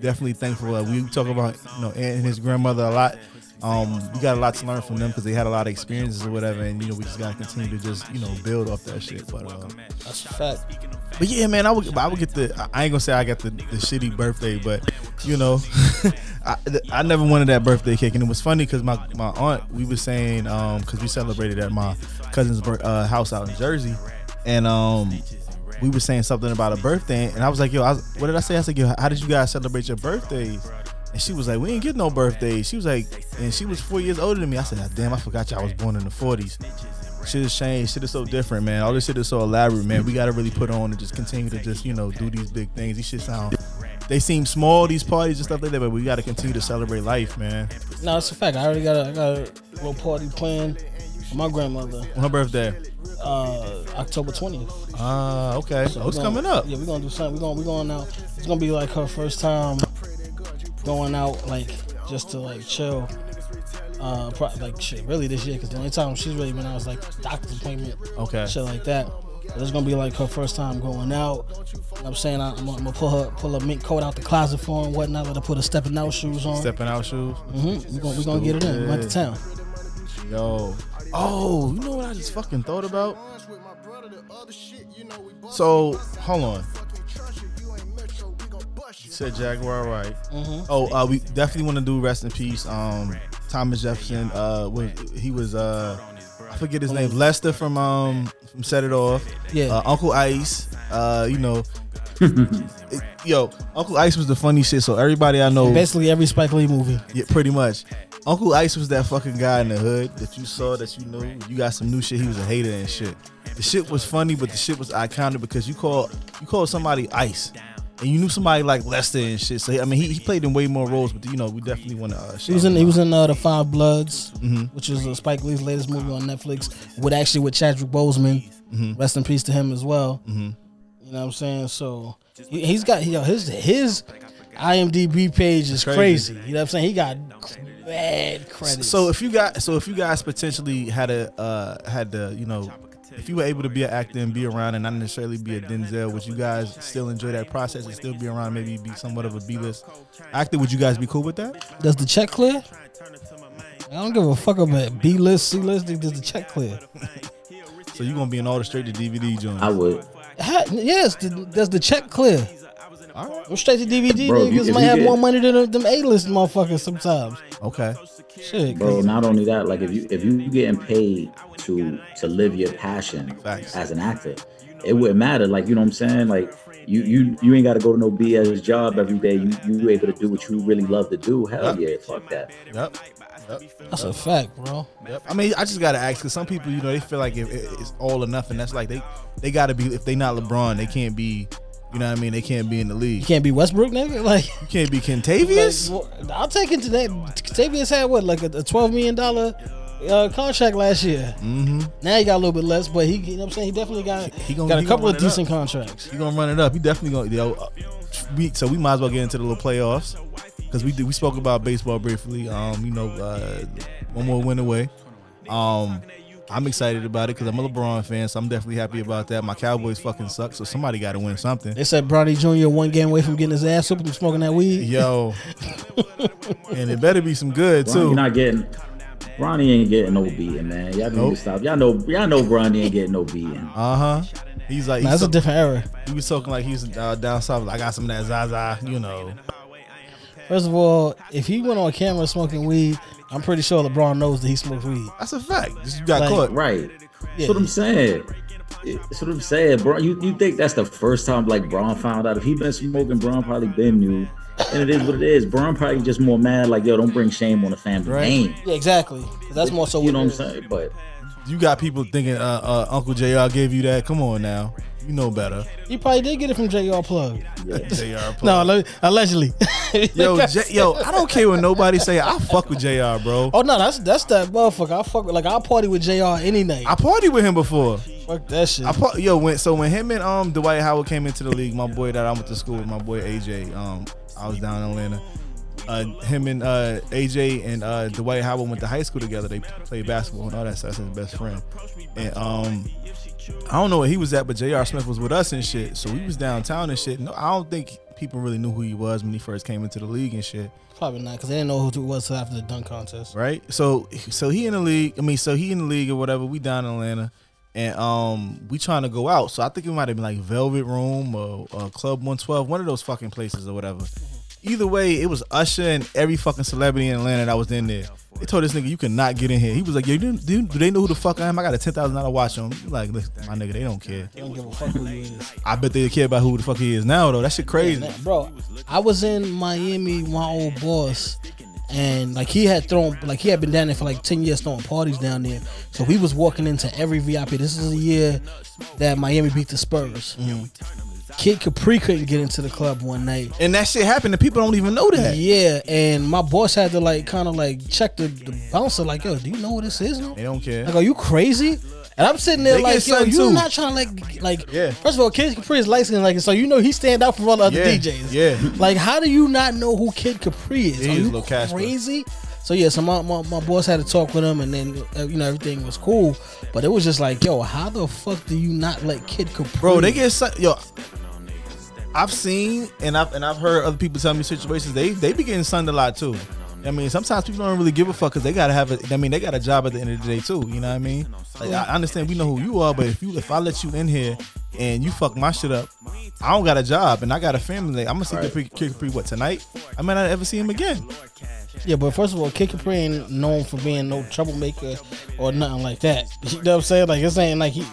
definitely thankful. Uh, we talk about, you know, Aunt and his grandmother a lot. Um, we got a lot to learn from them because they had a lot of experiences or whatever, and you know, we just gotta continue to just, you know, build off that shit. But uh, That's a fact. but yeah, man, I would I would get the I ain't gonna say I got the, the shitty birthday, but you know, I, I never wanted that birthday cake, and it was funny because my my aunt we was saying um because we celebrated at my cousin's uh, house out in Jersey, and um we were saying something about a birthday, and I was like, yo, I was, what did I say? I said, yo, how did you guys celebrate your birthdays? And she was like, we ain't get no birthdays. She was like, and she was four years older than me. I said, damn, I forgot y'all was born in the 40s. Shit has changed. Shit is so different, man. All this shit is so elaborate, man. We gotta really put on and just continue to just, you know, do these big things. These shit sound they seem small, these parties and stuff like that, but we gotta continue to celebrate life, man. No, it's a fact. I already got a, I got a little party planned for my grandmother. On her birthday. Uh, October twentieth. Ah, okay. So oh, it's gonna- coming up. Yeah, we're gonna do something. We're gonna we're going out. It's gonna be like her first time going out, like just to like chill. Uh, pro- like shit, really this year, because the only time she's really been out was like doctor's appointment, Okay. shit like that. But it's gonna be like her first time going out. You know what I'm saying I, I'm, gonna- I'm gonna pull her pull a mink coat out the closet for her and whatnot. Let her put her stepping out shoes on. Stepping out shoes. Mm-hmm. We're gonna we gonna get it in. We went to town. Yo. Oh, you know what I just fucking thought about? So, hold on. You said Jaguar, right? Mhm. Oh, uh, we definitely want to do rest in peace. Um, Thomas Jefferson. Uh, was, he was uh, I forget his name. Lester from um from Set It Off. Yeah. Uh, Uncle Ice. Uh, you know. it- yo, Uncle Ice was the funny shit. So everybody I know, Basically every Spike Lee movie. yeah, pretty much. Uncle Ice was that fucking guy in the hood that you saw that you knew. You got some new shit. He was a hater and shit. the shit was funny, but the shit was iconic because you call you called somebody Ice. And you knew somebody like Lester and shit. So I mean, he, he played in way more roles, but you know, we definitely want to. Uh, He was in he was in uh, the Five Bloods, which is uh, Spike Lee's latest movie on Netflix. With actually with Chadwick Boseman, rest in peace to him as well. You know what I'm saying? So he, he's got you know, his his IMDb page is Crazy. crazy. You know what I'm saying? He got bad credits. So if you got so if you guys potentially had a uh had the you know if you were able to be an actor and be around and not necessarily be a Denzel, would you guys still enjoy that process and still be around? Maybe be somewhat of a B list actor. Would you guys be cool with that? does the check clear? I don't give a fuck about B list, C list. Does the check clear? So you gonna be in all the straight to DVD joints? I would. Ha- yes. the- Does the check clear? All right. I'm straight to DVD. Bro, if niggas if might have get- more money than them A list motherfuckers sometimes. Okay. Shit, Bro, 'cause- not only that, like if you if you getting paid to to live your passion Facts. as an actor, it wouldn't matter. Like you know what I'm saying? Like you you you ain't got to go to no BS job every day. You you able to do what you really love to do. Hell yeah, fuck that. Yep. that's a fact, bro. Yep. I mean, I just gotta ask because some people, you know, they feel like if it's all or nothing. That's like they they gotta be. If they not LeBron, they can't be. You know what I mean? They can't be in the You league. can't be Westbrook, nigga. Like, You can't be Kentavious. like, I'll take it to that. Tavius had what, like a, a twelve million dollar uh, contract last year. Mm-hmm. Now he got a little bit less, but he, you know what I'm saying, he definitely got He gonna- got he a couple of run it decent contracts. You gonna run it up? You definitely gonna. Yo, uh, we, so we might as well get into the little playoffs because we did, we spoke about baseball briefly. Um, you know, uh, one more win away. Um, I'm excited about it because I'm a LeBron fan, so I'm definitely happy about that. My Cowboys fucking suck, so somebody got to win something. They said Bronny Jr. one game away from getting his ass up from smoking that weed. Yo, and it better be some good Ronnie too. not getting. Ronnie ain't getting no beating, man. Y'all need Nope. to stop. Y'all know, y'all know, Ronnie ain't getting no beating. Uh huh. He's like Nah, he's that's a different era. he was talking like he's uh, down south. Like, I got some of that Zaza, you know. First of all, if he went on camera smoking weed, I'm pretty sure LeBron knows that he smokes weed. That's a fact. Just you got Like- caught. Right. Yeah. That's what I'm saying. That's what I'm saying, bro. You you think that's the first time like Bron found out? If he been smoking, Bron probably been knew. And it is what it is. Bron probably just more mad, like, yo, don't bring shame on the family Right. name. Yeah, exactly. 'Cause That's more so you know what I'm saying? But You got people thinking uh, uh, Uncle Jr. gave you that. Come on now, you know better. He probably did get it from JR Plug. Jr. Plug. No, allegedly. yo, J- yo, I don't care what nobody say. I fuck with Jr. Bro. oh no, that's that's that motherfucker. I fuck with like I'll party with JR any night. I party with him before. fuck that shit. I par- yo when so when him and um Dwight Howard came into the league, my boy that I went to school with, my boy AJ. Um, I was down in Atlanta. Uh, him and uh, AJ and uh, Dwight Howard went to high school together. They played basketball and all that. So that's his best friend. And um, I don't know where he was at, but J.R. Smith was with us and shit. So we was downtown and shit. No, I don't think people really knew who he was when he first came into the league and shit. Probably not because they didn't know who it was after the dunk contest. right? So so he in the league. I mean, so he in the league or whatever. We down in Atlanta, and um, we trying to go out. So I think it might have been like Velvet Room or, or Club One Twelve, one of those fucking places or whatever. Either way, it was Usher and every fucking celebrity in Atlanta that was in there. They told this nigga you cannot get in here. He was like, "Yo, do, do, do they know who the fuck I am? I got a ten thousand dollar watch on." Like, listen, my nigga, they don't care. They don't give a fuck who you is. I bet they care about who the fuck he is now though. That shit crazy. Nah, bro, I was in Miami, with my old boss, and like he had thrown, like he had been down there for like ten years throwing parties down there. So we was walking into every VIP. This is the year that Miami beat the Spurs. Mm-hmm. Kid Capri couldn't get into the club one night. And that shit happened, and people don't even know that. Yeah, and my boss had to like kind of like check the, the bouncer, like, yo, do you know what this is? They don't care. Like, are you crazy? And I'm sitting there They like, yo, you not trying to like, like, Yeah. First of all, Kid Capri is licensed, like, so you know he stand out from all the other Yeah, DJs. yeah. Like, how do you not know who Kid Capri is? He Are is you crazy? So yeah, so my, my, my boss had to talk with him, and then uh, you know everything was cool, but it was just like, yo, how the fuck do you not let Kid Capri? Bro, they get yo. I've seen and I've and I've heard other people tell me situations they they be getting sunned a lot too. I mean, sometimes people don't really give a fuck because they gotta have it. I mean, they got a job at the end of the day too. You know what I mean? Like I understand we know who you are, but if you if I let you in here and you fuck my shit up, I don't got a job and I got a family. I'm gonna see Right. Capri, Capri what tonight? I might not ever see him again. Yeah, but first of all, Kid Capri ain't known for being no troublemaker or nothing like that. You know what I'm saying? Like it's ain't like he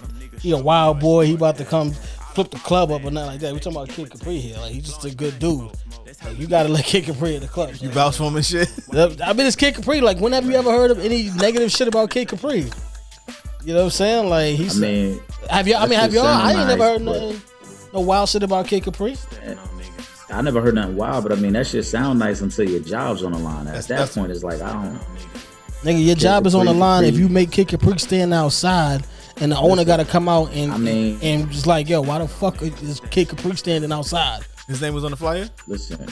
he a wild boy. He about to come flip the club up or nothing like that. We talking about Kid Capri here. Like he's just a good dude. Like, you gotta let Kid Capri in the club. You vouch for him and shit. I mean, it's Kid Capri. Like, when have you ever heard of any negative shit about Kid Capri? You know what I'm saying? Like he's. I he's. mean, Have y'all? I mean, have y'all? I sound ain't never heard nothing, no wild shit about Kid Capri. I never heard nothing wild, but I mean that shit sound nice until your job's on the line. At That's- that that's- point, it's like I don't. Nigga, your job is on the Capri, line if you make Kid Capri stand outside, and the owner got to come out and I mean- and just like, yo, why the fuck is Kid Capri standing outside? His name was on the flyer. Listen,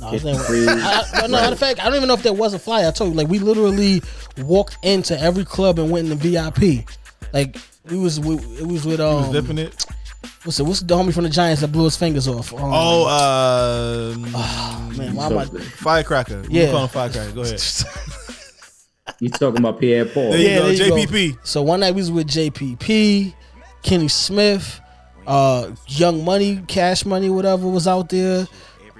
No, Kid his name was- Capri, I, I, no, matter of fact, I don't even know if there was a flyer. I told you, like, we literally walked into every club and went in the VIP. Like, we was we, it was with um. He was um dipping it. what's the what's the homie from the Giants that blew his fingers off? Um, Oh, uh, man, why am I? firecracker. Yeah. Yeah, call him firecracker. Go ahead. you talking about Pierre Paul? There you Yeah, go, there you go. JPP. So one night we was with JPP, Kenny Smith, uh, Young Money, Cash Money, whatever was out there.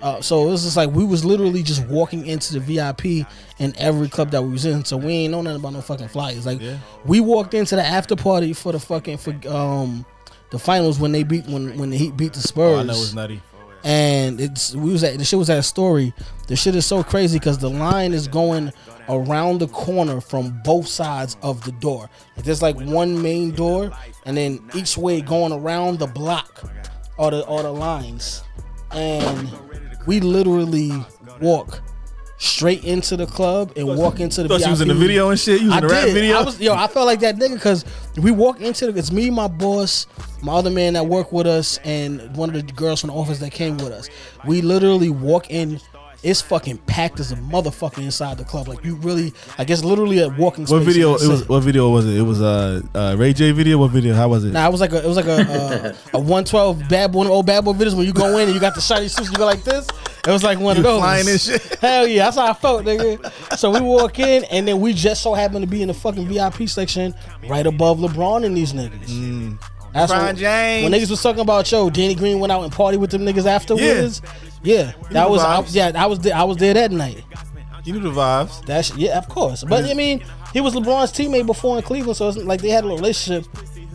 Uh, so it was just like we was literally just walking into the VIP in every club that we was in. So we ain't know nothing about no fucking flyers. Like Yeah. we walked into the after party for the fucking for um the finals when they beat when when the Heat beat the Spurs Oh, I know it's nutty. And it's we was at the shit was at a story. The shit is so crazy because the line is going around the corner from both sides of the door. There's like one main door, and then each way going around the block are the are the lines, and we literally walk straight into the club and walk into the. Thought you was in the video and shit. You was I in the rap did. video. I was yo. I felt like that nigga because we walk into the. It's me, my boss, my other man that worked with us, and one of the girls from the office that came with us. We literally walk in. It's fucking packed as a motherfucker inside the club. Like you really, I guess, literally a walking. what video? It was. What video was it? It was uh, uh Ray J video. What video? How was it? Nah, it was like a it was like a a, a one twelve bad boy old bad boy videos when you go in and you got the shiny suits you go like this. It was like one You of those flying and shit. Hell yeah, that's how I felt, nigga. So we walk in and then we just so happen to be in the fucking VIP section right above LeBron and these niggas. That's LeBron when, James. when niggas was talking about yo, Danny Green went out and party with them niggas afterwards. Yeah, that was I, yeah, I was there, I was there that night. You knew the vibes. That's yeah, of course. But I mean, he was LeBron's teammate before in Cleveland, so it's like they had a relationship.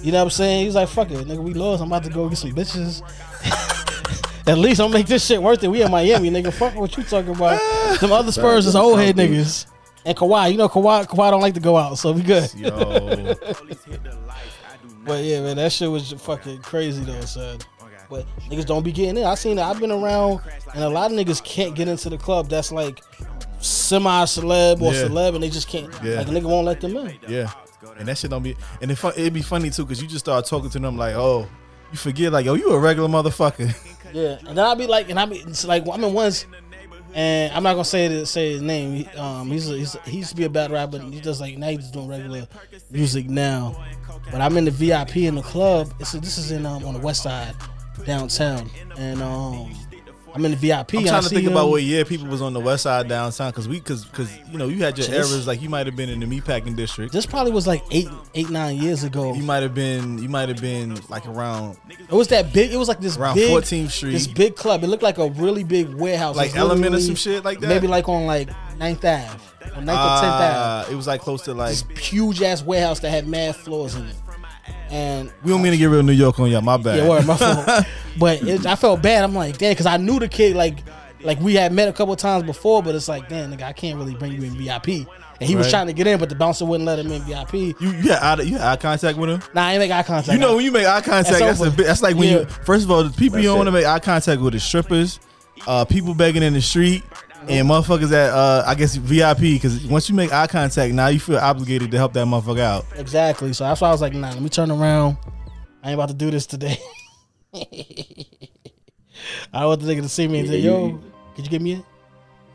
You know what I'm saying? He was like, "Fuck it, nigga, we lost. I'm about to go get some bitches." At least I'll make this shit worth it. We in Miami, nigga. Fuck what you talking about. Them other Spurs is old head niggas. And Kawhi, you know Kawhi, Kawhi don't like to go out, so we good. Yo, But yeah, man, that shit was fucking crazy though, son. Okay. But niggas don't be getting in. I seen it. I've been around, and a lot of niggas can't get into the club. That's like semi celeb or Yeah. celeb, and they just can't. Yeah. Like a nigga won't let them in. yeah. And that shit don't be. And it it'd be funny too, cause you just start talking to them like, oh, you forget like, yo, you a regular motherfucker. Yeah, and then I'll be like, and I be it's like, I mean, once, and I'm not gonna say it, say his name. Um, he's, a, he's he used to be a bad rapper. He's just like now he's doing regular music now. But I'm in the VIP in the club. It's this is in um on the west side, downtown, and um, I'm in the VIP. I'm and I trying to see think about what year people was on the west side downtown, cause we, cause, cause you know, you had your Just- eras. Like you might have been in the meatpacking district. This probably was like eight, eight, nine years ago. You might have been, you might have been like around It was that big. It was like this around big, 14th Street. this big club. It looked like a really big warehouse. like Element or some shit like that. Maybe like on like 9th Ave or 9th or 10th Ave. Ah, it was like close to like. this huge ass warehouse that had mad floors in it. And We don't mean to get real New York on y'all. My bad. yeah, word, my fault. but it, I felt bad. I'm like, damn, because I knew the kid. Like, like we had met a couple times before, but it's like, damn, nigga, I can't really bring you in VIP. And he was trying to get in, but the bouncer wouldn't let him in VIP. You, you had eye, you had eye contact with him. Nah, I ain't make eye contact. You know when you make eye contact, That's that's, a bit, that's like when you first of all, the people you don't want to make eye contact with is strippers, uh, people begging in the street, and motherfuckers at uh, I guess VIP. Because once you make eye contact, now you feel obligated to help that motherfucker out. exactly. So that's why I was like, nah, let me turn around. I ain't about to do this today. I want the nigga to see me and say, yo, you- could you get me in?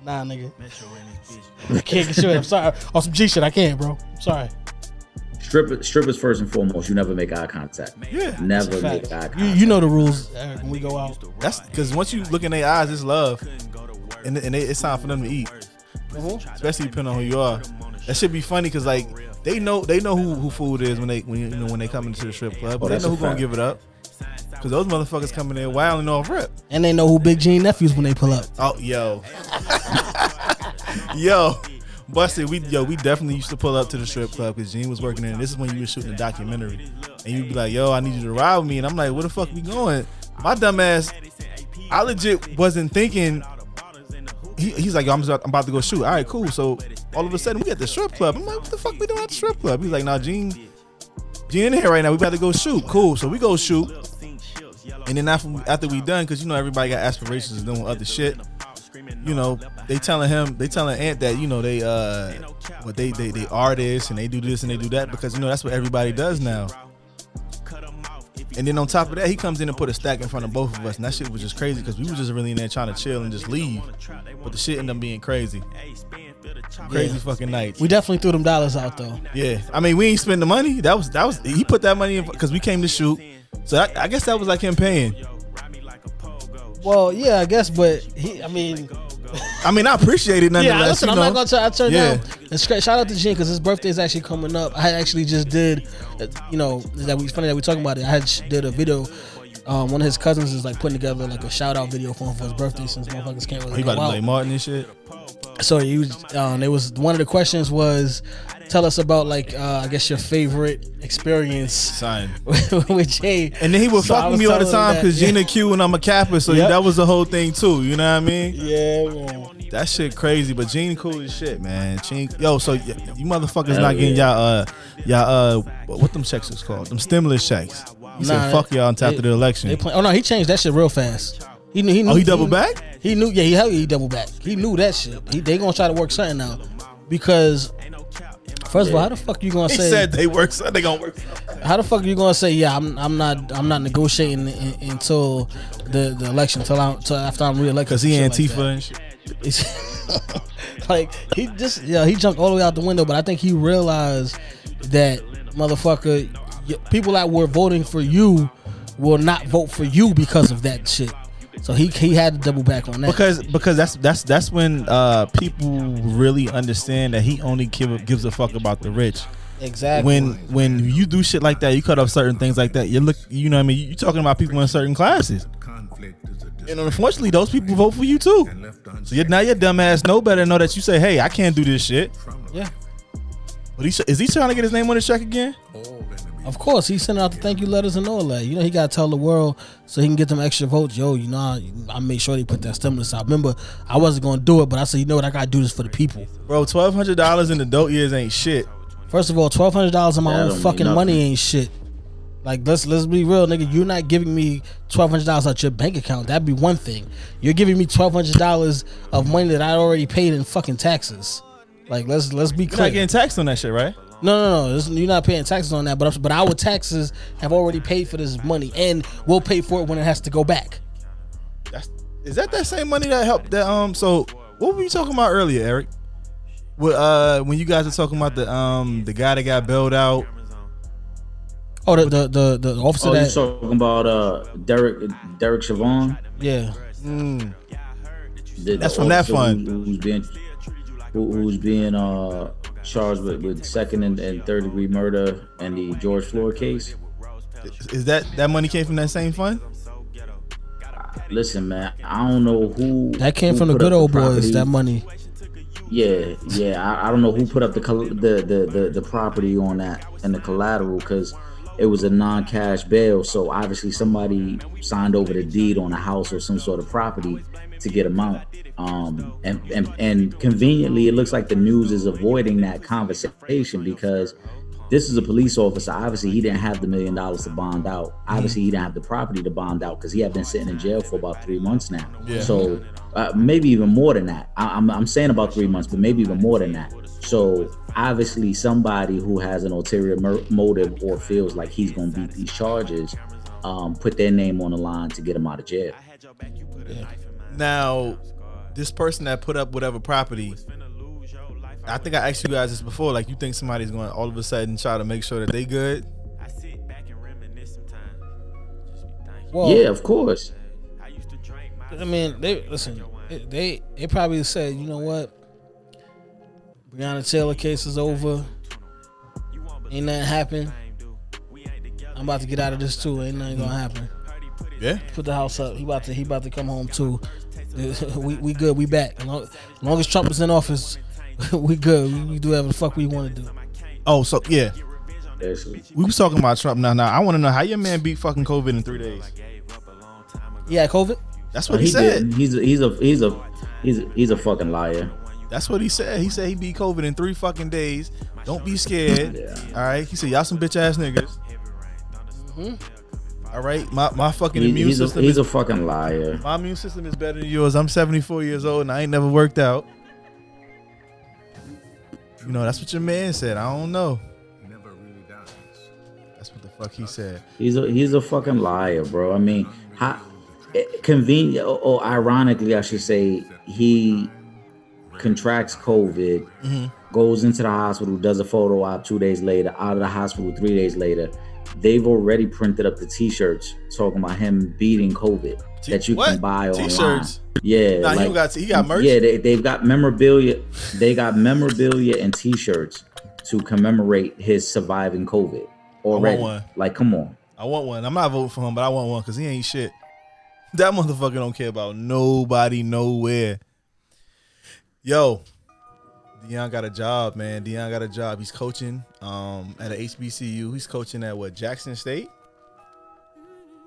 Nah, nigga. I can't get you in. I'm sorry. On some G shit, I can't, bro. I'm sorry. Strippers, strippers first and foremost. You never make eye contact. Yeah. Never make eye contact. You, you know the rules Eric, when we go out. That's because once you look in their eyes, it's love, and and they, it's time for them to eat. Especially depending on who you are. That should be funny because like they know they know who, who food is when they when you know when they come into the strip club. Oh, they know a who gonna give it up. Cause those motherfuckers coming in wilding off rip. And they know who Big Gene nephews when they pull up. Oh, yo, yo, busted. We yo, we definitely used to pull up to the strip club because Gene was working there. And this is when you were shooting the documentary, and you'd be like, "Yo, I need you to ride with me," and I'm like, "Where the fuck we going?" My dumb ass, I legit wasn't thinking. He, he's like, "Yo, I'm, just, I'm about to go shoot." All right, cool. So all of a sudden, we at the strip club. I'm like, "What the fuck we doing at the strip club?" He's like, "Nah, Gene." Gene in here right now. We about to go shoot. Cool. So we go shoot. And then after after we done, because you know everybody got aspirations of doing other shit. You know, they telling him, they telling Ant that you know they uh, what they they they artists and they do this and they do that because you know that's what everybody does now. And then on top of that, he comes in and put a stack in front of both of us, and that shit was just crazy because we was just really in there trying to chill and just leave, but the shit ended up being crazy. Crazy Yeah. fucking night. We definitely threw them dollars out though. Yeah, I mean, we ain't spend the money. That was that was he put that money in because we came to shoot. So I, I guess that was like him paying. Well, yeah, I guess, but he, I mean, I mean, I appreciate it nonetheless. yeah, listen, you I'm know? not gonna turn, I turn Yeah. down. And shout out to Gene because his birthday is actually coming up. I actually just did, uh, you know, that we funny that we talking about it. I had did a video. Um, one of his cousins is like putting together like a shout out video for him for his birthday since motherfuckers can't really he about go to play Martin and shit. So he was, um, it was one of the questions was, tell us about like uh, I guess your favorite experience Son. with Jay. And then he would So I fuck with was me all the time because yeah. Gina Q and I'm a Kappa, so Yep. that was the whole thing too. You know what I mean? Yeah, man. That shit crazy, but Gene cool as shit, man. Gene, yo, so y- you motherfuckers Hell not getting yeah. y'all uh y'all uh what what them checks was called? Them stimulus checks. He Nah, said fuck y'all until after they- the election. They play, oh no, he changed that shit real fast. He knew. He knew oh, he doubled back? He knew. Yeah, he hell he double back. He knew that shit. He, they gonna try to work something out because first of all, how the fuck you gonna He say? said they work, so they gonna work. how the fuck are you gonna say? Yeah, I'm. I'm not. I'm not negotiating in, until the the election. Until after I'm reelected. Cause he Antifa like and shit. It's- like he just yeah he jumped all the way out the window, but I think he realized that motherfucker, people that were voting for you will not vote for you because of that shit. So he he had to double back on that. because because that's that's that's when uh people really understand that he only give, gives a fuck about the rich. exactly When when you do shit like that, you cut off certain things like that. You look, you know, what I mean, you're talking about people in certain classes, and unfortunately, those people vote for you too. So you now your dumb ass know better know that you say, hey, I can't do this shit. yeah. But he is he trying to get his name on the check again? Of course, he's sending out the thank you letters and all that. You know, he got to tell the world so he can get them extra votes. Yo, you know, I, I made sure they put that stimulus out. Remember, I wasn't going to do it, but I said, you know what, I got to do this for the people. Bro, twelve hundred dollars in adult years ain't shit. First of all, twelve hundred dollars of my That own fucking money ain't shit. Like let's let's be real, nigga. You're not giving me twelve hundred dollars out your bank account. That'd be one thing. You're giving me twelve hundred dollars of money that I already paid in fucking taxes. Like let's let's be You're not getting taxed on that shit, right? No, no, no. This, you're not paying taxes on that. But but our taxes have already paid for this money, and we'll pay for it when it has to go back. That's is that that same money that helped that um so what were you talking about earlier, Eric? With, uh when you guys were talking about the um the guy that got bailed out. Oh, the the the, the officer Oh, you that talking about uh Derek Derek Chauvin? yeah. Mm, The- That's the from that fund. Who, who's being who, who's being uh charged with, with second and, and third degree murder and the George Floyd case. is- is that that money came from that same fund? Listen, man, I don't know who That came who from the good up old boys. That money. Yeah, yeah. I, I don't know who put up the col- the, the the the property on that and the collateral because it was a non-cash bail. So obviously somebody signed over the deed on a house or some sort of property to get them out. Um, and and and conveniently, it looks like the news is avoiding that conversation because this is a police officer. Obviously, he didn't have the million dollars to bond out. Obviously, he didn't have the property to bond out because he had been sitting in jail for about three months now. Yeah. So uh, maybe even more than that. I, I'm, I'm saying about three months, but maybe even more than that. So obviously, somebody who has an ulterior mer- motive or feels like he's going to beat these charges, um, put their name on the line to get him out of jail. Now, this person that put up whatever property, I think I asked you guys this before. Like, you think somebody's going to all of a sudden try to make sure that they good? Well, yeah, of course. I mean, they listen. They they, they probably said, you know what, Breonna Taylor case is over. Ain't nothing happen. I'm about to get out of this too. Ain't nothing gonna happen. Yeah. Put the house up. He about to he about to come home too. we we good. We back. As long, as long as Trump is in office, we good. We, we do whatever the fuck we want to do. Oh, so yeah, Basically. we was talking about Trump now. Now I want to know how your man beat fucking COVID in three days. Yeah, COVID. That's what He, he, said. didn't. He's a, he's a he's a he's a, he's a fucking liar. That's what he said. He said he beat COVID in three fucking days. Don't be scared. Yeah. All right. He said y'all some bitch ass niggas. Mm-hmm. All right, my my fucking He- immune he's, a, system he's is a fucking liar. my immune system is better than yours. I'm 74 years old and I ain't never worked out. You know, that's what your man said. I don't know. never really dies. That's what the fuck he said. He's a he's a fucking liar, bro. I mean, how convenient or, or ironically, I should say, he contracts COVID, Mm-hmm. goes into the hospital, does a photo op two days later, out of the hospital three days later. They've already printed up the T-shirts talking about him beating COVID T- that you what? can buy online. T-shirts? Yeah, Nah, he like- don't got he got merch. Yeah, they, they've got memorabilia. They got memorabilia and T-shirts to commemorate his surviving COVID already. Like, come on. I want one. I'm not voting for him, but I want one because he ain't shit. That motherfucker don't care about nobody nowhere. Yo, Deion got a job, man. Deion got a job. He's coaching um at a HBCU. He's coaching at what Jackson State.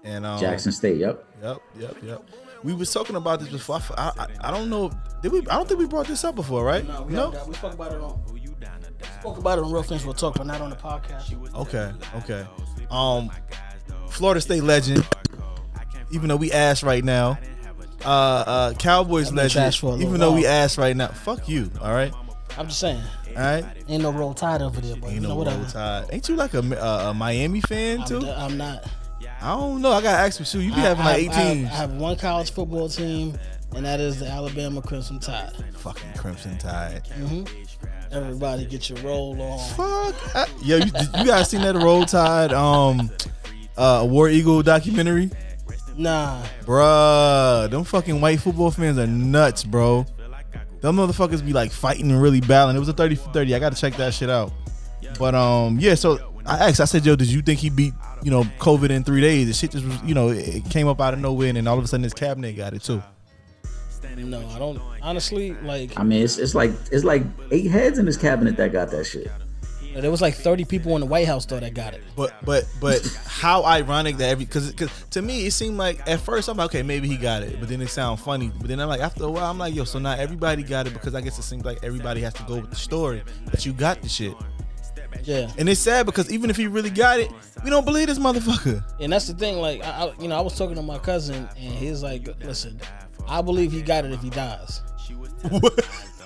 And um, Jackson State. Yep. Yep, yep, yep. We was talking about this before. I, I, I don't know. Did we? I don't think we brought this up before, right? No, we, no. we spoke about it on. We Spoke about it on Real Things We'll Talk, but not on the podcast. Okay, okay. Um, Florida State legend. Even though we ass right now, uh, uh, Cowboys legend. trash for a little Even though we while. ass right now, fuck you. All right, I'm just saying, all right. ain't no roll tide over there, but Ain't you know no whatever. roll tide. Ain't you like a, a, a Miami fan I'm, too? d- I'm not. I don't know. I gotta ask you. Shoot, you be having I, like 18. I, I, have one college football team, and that is the Alabama Crimson Tide. Fucking Crimson Tide. Mhm. Everybody get your roll on. Fuck. I, yo, you, you guys seen that Roll Tide um uh War Eagle documentary? Nah, Bruh, them fucking white football fans are nuts, bro. Them motherfuckers be like fighting and really battling. It was a 30 for 30. I gotta check that shit out. But um, yeah, so I asked, I said, yo, did you think he beat, you know, COVID in three days? The shit just was, you know, it it came up out of nowhere and then all of a sudden his cabinet got it too. no, I don't. Honestly, like I mean, it's, it's like it's like eight heads in his cabinet that got that shit. There was like 30 people in the White House though that got it. But but but how ironic that every because because to me it seemed like at first I'm like okay maybe he got it but then it sound funny but then I'm like after a while I'm like yo so not everybody got it because I guess it seems like everybody has to go with the story that you got the shit Yeah, and it's sad because even if he really got it we don't believe this motherfucker and that's the thing. Like, I, I, you know, I was talking to my cousin, and he's like, "Listen, I believe he got it if he dies."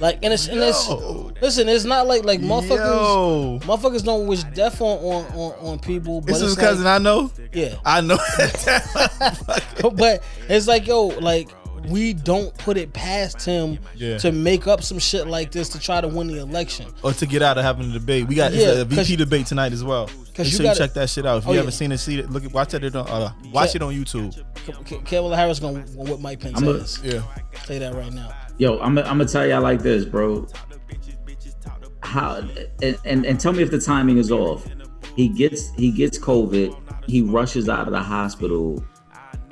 Like, and it's, and it's Yo. listen, it's not like like motherfuckers, Yo. motherfuckers don't wish death on on on, on people. But this it's is like, cousin I know yeah, I know but it's like yo, like we don't put it past him Yeah. to make up some shit like this to try to win the election. or to get out of having a debate we got Yeah, it's a 'cause- VP debate tonight as well Make you sure you gotta- check that shit out if you Oh, yeah. haven't seen it see it look watch it on uh, watch Yeah. it on YouTube K- K- Kamala Harris gonna gonna whip Mike Pence I'm a- yeah Say that right now. Yo, I'm I'm gonna tell y'all like this, bro. How and, and and tell me if the timing is off. He gets he gets COVID. He rushes out of the hospital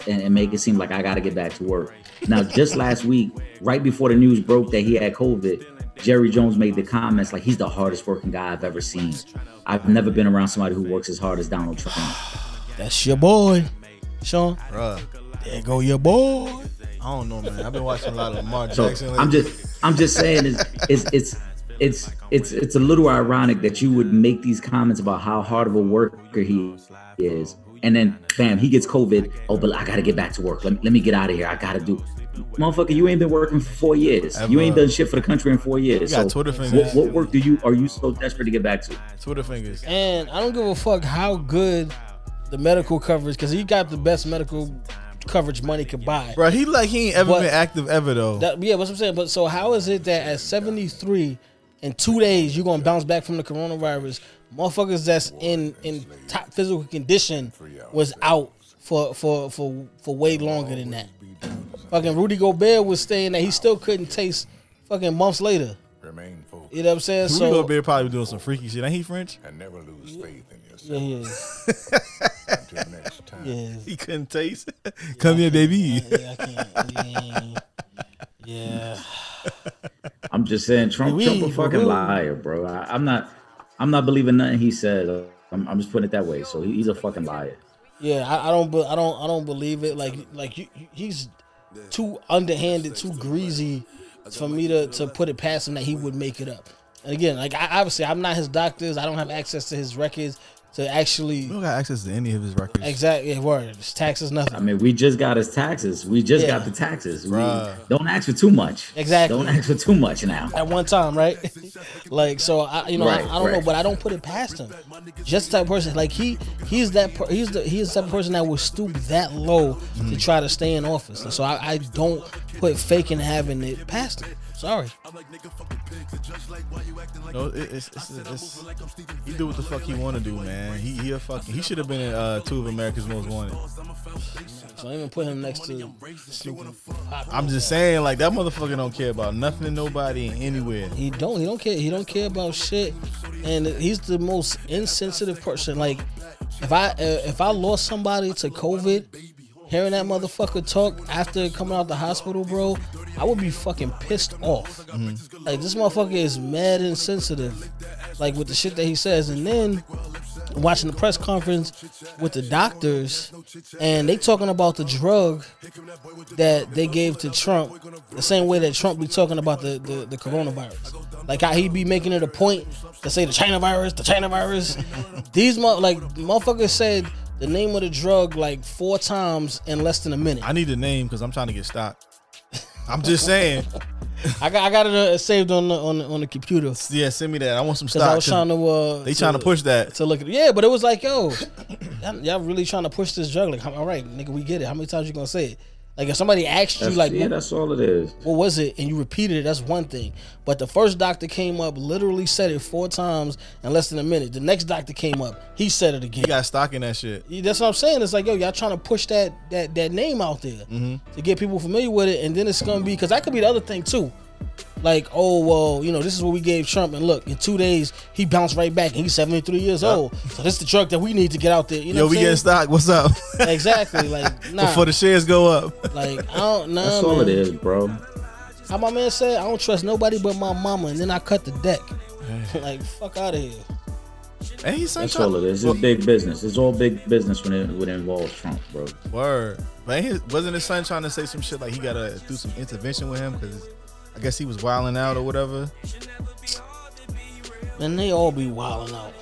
and, and make it seem like I got to get back to work. Now, just last week, right before the news broke that he had COVID, Jerry Jones made the comments like he's the hardest working guy I've ever seen. I've never been around somebody who works as hard as Donald Trump. That's your boy, Sean. bruh There go your boy. I don't know, man. I've been watching a lot of Lamar So Jackson. I'm just I'm just saying it's it's it's it's it's it's a little ironic that you would make these comments about how hard of a worker he is, and then bam, he gets COVID. Oh, but I gotta get back to work. Let me, let me get out of here. I gotta do. Motherfucker, you ain't been working for four years. You ain't done shit for the country in four years. You got So Twitter what, fingers. what work do you are you so desperate to get back to? Twitter fingers. And I don't give a fuck how good the medical coverage, because he got the best medical coverage money could buy. Bro, he like he ain't ever But- been active ever though. That, yeah, what's I'm saying. But so how is it that at 73 in two days you're gonna bounce back from the coronavirus? Motherfuckers that's in in top physical condition was out for for for for way longer than that. Fucking Rudy Gobert was saying that he still couldn't taste fucking months later. Remain focused You know what I'm saying? Rudy so Gobert probably doing some freaky shit. Ain't he French? and never lose faith in yeah, yourself. yeah, Until next time. yeah. He couldn't taste. It. Come here, baby. Yeah, I can't. Yeah. yeah. I'm just saying Trump We- Trump a fucking we- liar, bro. I, I'm not I'm not believing nothing he said. I'm, I'm just putting it that way. So he, he's a fucking liar. Yeah, I, I don't, be, I don't, I don't believe it. Like, like you, you- he's too underhanded, too greasy for me to to put it past him that he would make it up. And again, like I, obviously, I'm not his doctors. I don't have access to his records to actually We don't got access to any of his records. exactly yeah, word. It's taxes nothing. I mean, we just got his taxes. We just Yeah. got the taxes. We, don't ask for too much. Exactly. Don't ask for too much now. at one time, right? like so, I you know Right, I, I don't know, but I don't put it past him. Just the type of person like he he's that per, he's the he's the type of person that will stoop that low Mm-hmm. to try to stay in office. And so I, I don't put faking having it past him. Sorry, No, it, it's, it's, it's, he do what the fuck he want to do, man. He he a fucking he should have been in uh, two of America's Most Wanted. so I even put him next to Snoop. I'm just saying, like that motherfucker don't care about nothing nobody anywhere. He don't. He don't care. He don't care about shit, and he's the most insensitive person. Like, if I if I lost somebody to COVID, hearing that motherfucker talk after coming out the hospital, bro, I would be fucking pissed off. Like this motherfucker is mad insensitive, like with the shit that he says, and then watching the press conference with the doctors, and they talking about the drug that they gave to Trump, the same way that Trump be talking about the, the, the coronavirus. Like how he be making it a point to say the China virus, the China virus. These mo- like motherfuckers said the name of the drug like four times in less than a minute. I need a name because I'm trying to get stopped. I'm just saying. I got I got it uh, saved on the on the, on the computer Yeah, send me that. I want some stock. I was trying to uh they trying to push that. to look at yeah, but it was like yo, y'all, y'all really trying to push this drug. Like all right, nigga, we get it. How many times you gonna say it? Like if somebody asked you That's, like yeah, that's all it is. what was it? And you repeated it that's one thing. But the first doctor came up literally said it four times in less than a minute. The next doctor came up he said it again. You got stock in that shit. Yeah, that's what i'm saying. It's like yo y'all trying to push that that that name out there mm-hmm. to get people familiar with it and then it's gonna be because that could be the other thing too like oh well you know this is what we gave trump and look in two days he bounced right back and he's 73 years old so this is the truck that we need to get out there you know Yo, we I'm getting stock. What's up? exactly like nah Before the shares go up. like i don't know That's all it is, bro. How my man said, I don't trust nobody but my mama, and then I cut the deck. like, fuck out of here. Hey, he's That's all it is. It's big business. It's all big business when it when it involves Trump, bro. Word. But his, wasn't his son trying to say some shit like he gotta do some intervention with him because I guess he was wilding out or whatever. And they all be wilding out.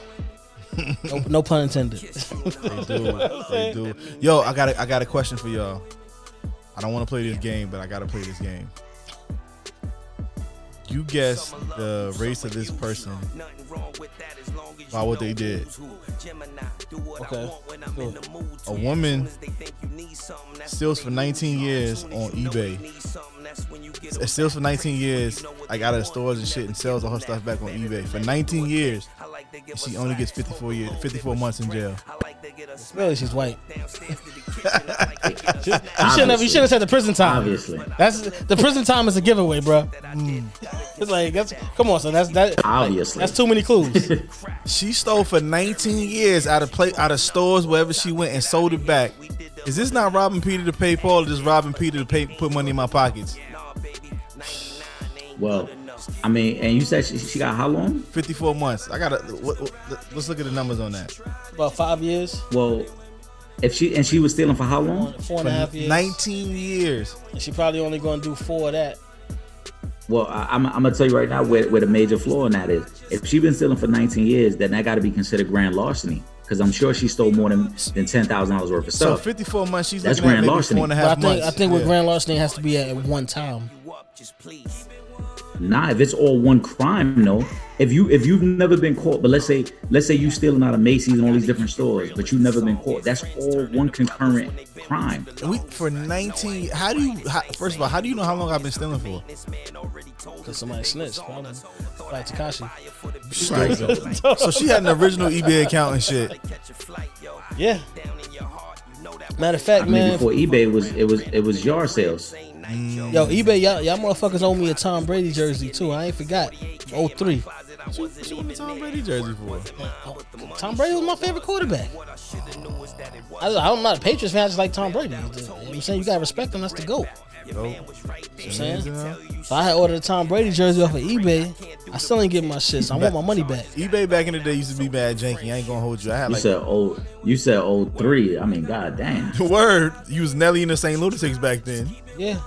no, no pun intended. They do. they do. Yo, I got a, I got a question for y'all. I don't want to play this game, but I gotta play this game. You guess the race of this person by what they did. Okay. Good. A woman steals for 19 years on eBay. It steals for 19 years, like out of the stores and shit, and sells all her stuff back on eBay for 19 years. She only gets 54 years, 54 months in jail. Really, she's white. you shouldn't have. You should have said the prison time. Obviously, That's the prison time is a giveaway, bro. Mm. It's like that's come on, son. That's that. obviously. That's too many clues. She stole for 19 years out of play, out of stores wherever she went and sold it back. Is this not robbing Peter to pay Paul, or just robbing Peter to pay put money in my pockets? Well, I mean, and you said she, she got how long? 54 months. I gotta. What, what, let's look at the numbers on that. About five years, Well, if she and she was stealing for how long? four and a half years. 19 years. And she probably only gonna do four of that. Well, I, I'm, I'm gonna tell you right now where, where the major flaw in that is. If she been stealing for 19 years, then that got to be considered grand larceny because I'm sure she stole more than than ten thousand dollars worth of stuff. So 54 months. She's That's grand larceny. four and I half think months. I think with Yeah. grand larceny has to be at one time. Nah, if it's all one crime, no. If you if you've never been caught, but let's say let's say you're stealing out of Macy's and all these different stores, but you've never been caught. That's all one concurrent crime. We, for 19. How do you? How, first of all, how do you know how long I've been stealing for? Cause somebody snitched. Probably. Like Tekashi. So she had an original eBay account and shit. Yeah. Matter of fact, I mean, man. before eBay was it was it was yard sales. Mm. Yo, eBay, y'all, y'all motherfuckers owe me a Tom Brady jersey too. I ain't forgot. 03. What you want the Tom Brady jersey for? Tom Brady was my favorite quarterback. I, I'm not a Patriots fan. I just like Tom Brady. You know what I'm saying you gotta respect him. That's the goat. Yo, You know what I'm saying? So I had ordered a Tom Brady jersey off of eBay. I still ain't getting my shit. So I want my money back. eBay back in the day used to be bad janky. I ain't gonna hold you. I had You like said oh you said oh three. I mean, god damn. word. You was Nelly in the St. Lunatics back then. Yeah.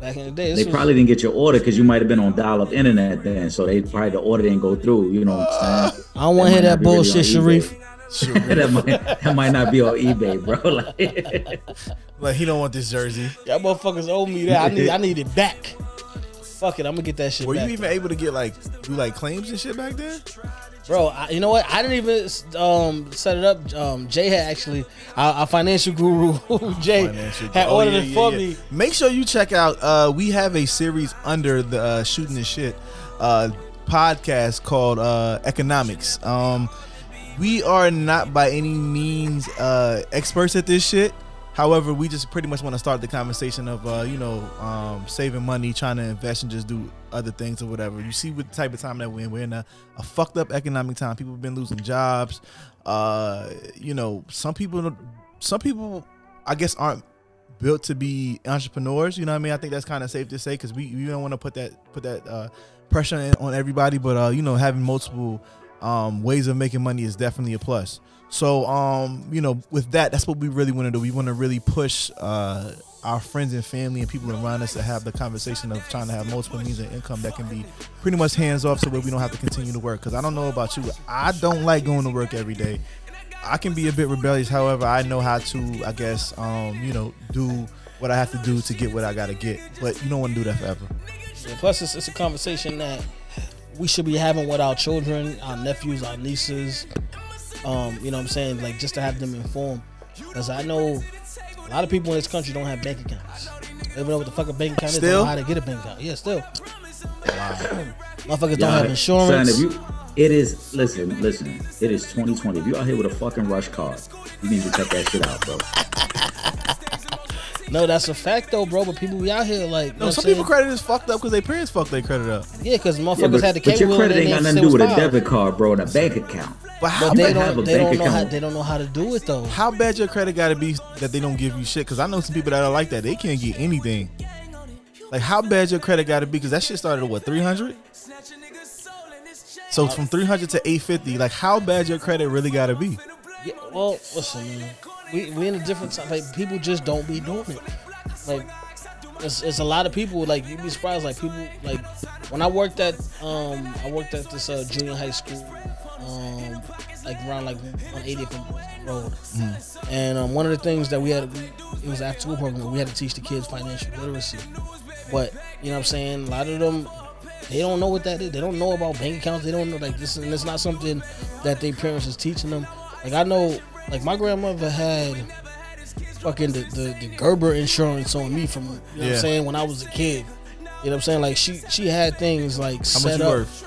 Back in the day, this They was- probably didn't get your order because you might have been on dial-up internet then, so they probably the order didn't go through. You know what I'm saying? I don't want to hear that not be really bullshit, Sharif. that might that might not be on eBay, bro. Like, Like he don't want this jersey. Y'all motherfuckers owe me that. I need I need it back. Fuck it, I'm gonna get that shit Were back. you even able to get like do like claims and shit back then? Bro, I, you know what? I didn't even um, set it up. Um, Jay had actually, our, our financial guru, Jay, Financial- had Oh, ordered yeah, it yeah, for yeah. me. Make sure you check out. Uh, we have a series under the uh, shooting the shit uh, podcast called uh, Economics. Um, we are not by any means uh, experts at this shit. However, we just pretty much want to start the conversation of uh, you know um, saving money, trying to invest, and just do other things or whatever. You see, what the type of time that we're in, we're in a, a fucked up economic time. People have been losing jobs. Uh, you know, some people, some people, I guess, aren't built to be entrepreneurs. You know what I mean? I think that's kind of safe to say because we, we don't want to put that put that uh, pressure on everybody. But uh, you know, having multiple um, ways of making money is definitely a plus. So um, you know, with that, that's what we really want to do. We want to really push uh, our friends and family and people around us to have the conversation of trying to have multiple means of income that can be pretty much hands off, so that we don't have to continue to work. Because I don't know about you, I don't like going to work every day. I can be a bit rebellious. However, I know how to, I guess, um, you know, do what I have to do to get what I got to get. But you don't want to do that forever. Yeah, plus, it's, it's a conversation that we should be having with our children, our nephews, our nieces. Um, you know what I'm saying? Like, just to have them informed. Because I know a lot of people in this country don't have bank accounts. They don't know what the fuck a bank account is. They don't know how to get a bank account. Yeah, still. Motherfuckers don't have insurance. Son, if you, it is. Listen, listen. It is 2020. If you out here with a fucking rush card, you need to check that shit out, bro. No, that's a fact though, bro. But people be out here like, No, some I'm people credit is fucked up because their parents fucked their credit up. Yeah, because motherfuckers Yeah, but, had the but your credit ain't got nothing to do with a debit card. card, bro, and a bank account. But how, But they have don't. a They bank don't know how. They don't know how to do it though. how bad your credit got to be that they don't give you shit? Because I know some people that are like that. They can't get anything. Like how bad your credit got to be? Because that shit started at what 300. So from 300 to 850, like how bad your credit really got to be? Yeah, well, listen, man. We we in a different time. Like people just don't be doing it. Like it's, it's a lot of people. Like you'd be surprised. Like people like when I worked at um I worked at this uh, junior high school um like around like on 80th and Boston Road. And um, one of the things that we had we, it was after school program. We had to teach the kids financial literacy. But you know what I'm saying. A lot of them they don't know what that is. They don't know about bank accounts. They don't know like this, and it's not something that their parents is teaching them. Like I know, like my grandmother had fucking the, the, the Gerber insurance on me from you know what I'm saying when I was a kid. You know what I'm saying? Like she she had things like How set much up. worth?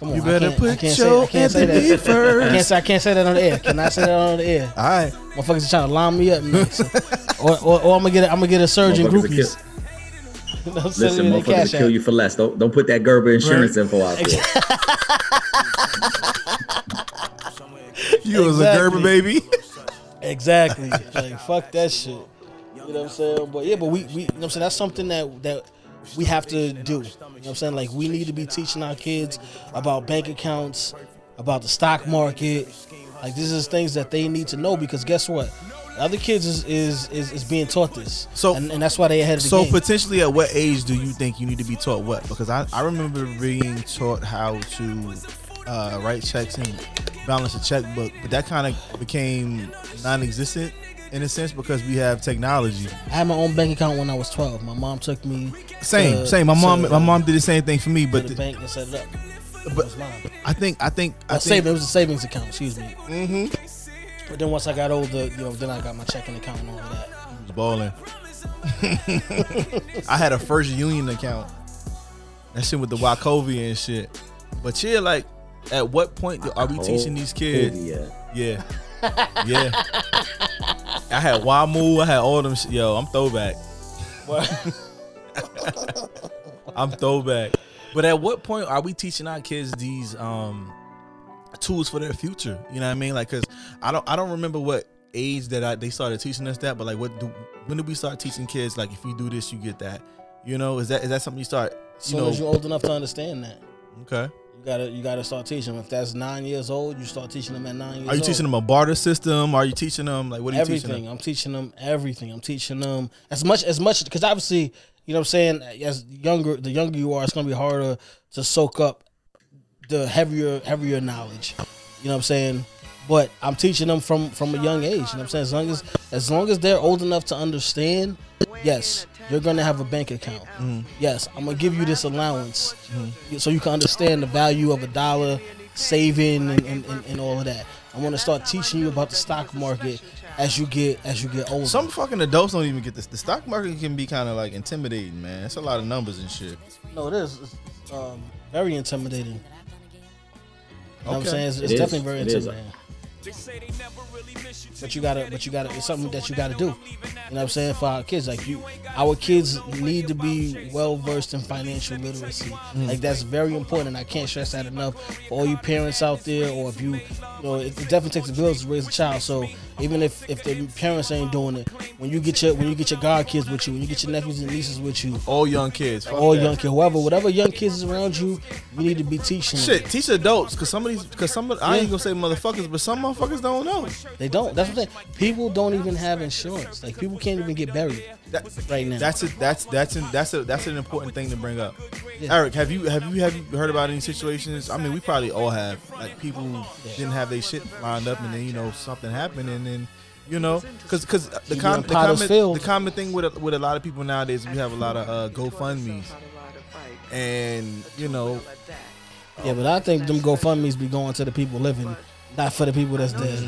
Come on, You I better can't- I put can't your say, I can't say Anthony that. first. I can't say I can't say that on the air. Can I say that on the air? All right. Motherfuckers are trying to line me up next. or, or, or I'm gonna get a, I'm gonna get a surgeon Motherfuckers groupies. They'll Listen, me motherfuckers kill app. you for less. Don't don't put that Gerber insurance info out there. You was a Exactly. Gerber baby. Exactly. like fuck that shit. You know what I'm saying? But yeah, but we, we you know what I'm saying that's something that that we have to do. You know what I'm saying? Like we need to be teaching our kids about bank accounts, about the stock market. Like this is things that they need to know because guess what? The other kids is is, is, is being taught this. So- and, and that's why they ahead of the So game. potentially, at what age do you think you need to be taught what? Because I, I remember being taught how to uh, write checks and balance a checkbook, but that kind of became non-existent in a sense because we have technology. I had my own bank account when I was 12. My mom took me Same, to- same. My mom, my mom did the same thing for me, but the the- bank and set it up. But. I think, I think, I think. It was a savings account. Excuse me. Mm-hmm. But then once I got older, you know, then I got my checking account and all of that. was balling. I had a first union account. That shit with the Wachovia and shit. But yeah, like, at what point do- are we teaching these kids? Yeah. Yeah. Yeah. I had Wamu, I had all them shit. Yo, I'm throwback. I'm throwback. But at what point are we teaching our kids these um tools for their future? You know what I mean? Like cuz I don't I don't remember what age that I, they started teaching us that, but like what do when did we start teaching kids like if you do this you get that? You know, is that is that something you start As you soon know as you're old enough to understand that, Okay. You gotta you gotta start teaching them. If that's nine years old, you start teaching them at nine years. Old. Are you old. teaching them a barter system? Are you teaching them like what are you teaching everything? them? I'm teaching them everything. I'm teaching them as much as much because obviously you know what I'm saying. As younger, the younger you are, it's gonna be harder to soak up the heavier, heavier knowledge. You know what I'm saying. But I'm teaching them from from a young age. You know what I'm saying. As long as as long as they're old enough to understand, yes, you're gonna have a bank account. Yes, I'm gonna give you this allowance so you can understand the value of a dollar, saving and, and, and, and all of that. I want to start teaching you about the stock market as you get as you get older. Some fucking adults don't even get this. The stock market can be kind of like intimidating, man. It's a lot of numbers and shit. no, it is it's, um, very intimidating. You know what I'm saying? It's, it's It is. definitely very It is. But you gotta, but you gotta, it's something that you gotta do. You know what I'm saying? For our kids, like you, our kids need to be well versed in financial literacy. Mm. Like that's very important, and I can't stress that enough for all you parents out there, or if you, you know, it, it definitely takes a village to raise a child. So even if if the parents ain't doing it, when you get your when you get your god kids with you, when you get your nephews and nieces with you, All young kids. All that. young kids, whoever, whatever young kids is around you, you need to be teaching. them. Shit, teach adults, cause some of these, cause some of, I ain't gonna say motherfuckers, but some motherfuckers don't know. They don't. That's what I'm saying. People don't even have insurance. Like people can't even get buried That, right now. that's a, that's that's an, that's a that's an important thing to bring up. Yeah. Eric, have you have you have you heard about any situations? I mean, we probably all have. Like people didn't have their shit lined up, and then you know something happened, and then you know, because because the, com- the common Field. the common thing with a, with a lot of people nowadays, we have a lot of uh, GoFundmes, and you know, yeah, but I think them GoFundmes be going to the people living, not for the people that's dead.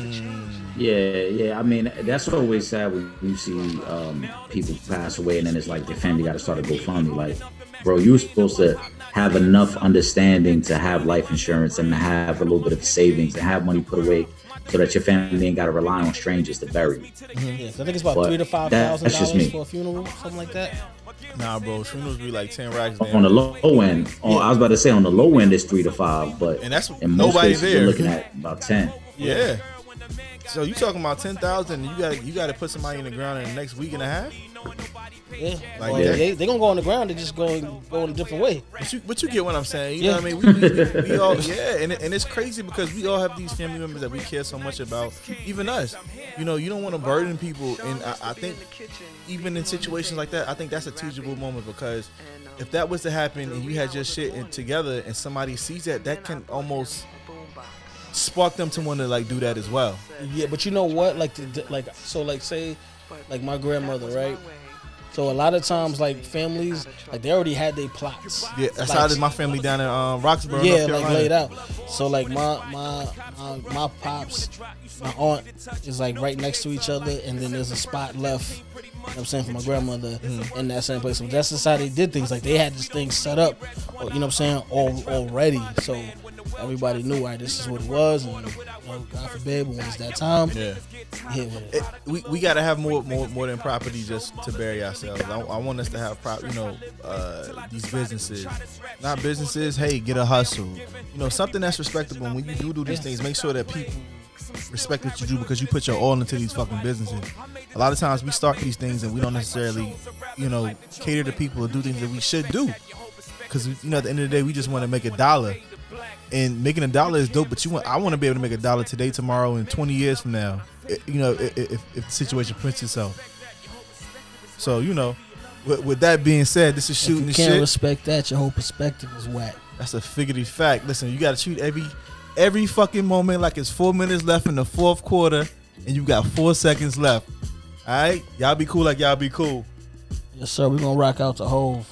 Yeah, yeah. I mean, that's always sad when you see um, people pass away, and then it's like the family got to start a GoFundMe. Like, bro, you were supposed to have enough understanding to have life insurance and to have a little bit of savings and have money put away so that your family ain't got to rely on strangers to bury. you. Yeah, so I think it's about But three to five thousand dollars for a funeral, something like that. Nah, bro, funerals be like ten racks. On the low end, on, I was about to say on the low end it's three to five, but And that's in most nobody cases there. you're looking at about ten. Yeah. So you talking about ten thousand? You got you got to put somebody in the ground in the next week and a half. Yeah, Like Well, that. they they gonna go on the ground. They just going go in a different way. But you, but you get what I'm saying. You Yeah. know what I mean? We, we, we all, yeah, and, and it's crazy because we all have these family members that we care so much about. Even us, you know, you don't want to burden people, and I, I think even in situations like that, I think that's a teachable moment because if that was to happen and you had your shit in, together and somebody sees that, that can almost spark them to want to like do that as well. Yeah, but you know what? Like, the, the- like so, like say, like my grandmother, right? So a lot of times, like families, like they already had their plots. Yeah, that's Like, how did my family down in um, Roxborough, yeah, like laid out. So like my my my, my pops, my aunt is like right next to each other, and then there's a spot left. You know what I'm saying for my grandmother in that same place. So that's just how they did things. Like they had this thing set up, you know what I'm saying, all, already. So everybody knew, all right, this is what it was, and you know, God forbid when it's that time, Yeah. hit it. it, we, we got to have more, more more than property just to bury ourselves. I, I want us to have prop, you know, uh, these businesses, not businesses. Hey, get a hustle, you know, something that's respectable. And when you do do these things, make sure that people respect what you do because you put your all into these fucking businesses. A lot of times we start these things and we don't necessarily, you know, cater to people or do things that we should do because you know at the end of the day we just want to make a dollar. And making a dollar is dope, but you want I want to be able to make a dollar today, tomorrow, and 20 years from now. You know, if, if the situation prints itself. So you know, with, with that being said, this is If shooting you the can't shit. respect that, your whole perspective is whack. That's a figurative fact. Listen, you got to shoot every every fucking moment like it's four minutes left in the fourth quarter, and you got four seconds left. All right, y'all be cool like y'all be cool. Yes, sir. We're gonna rock out to Hov.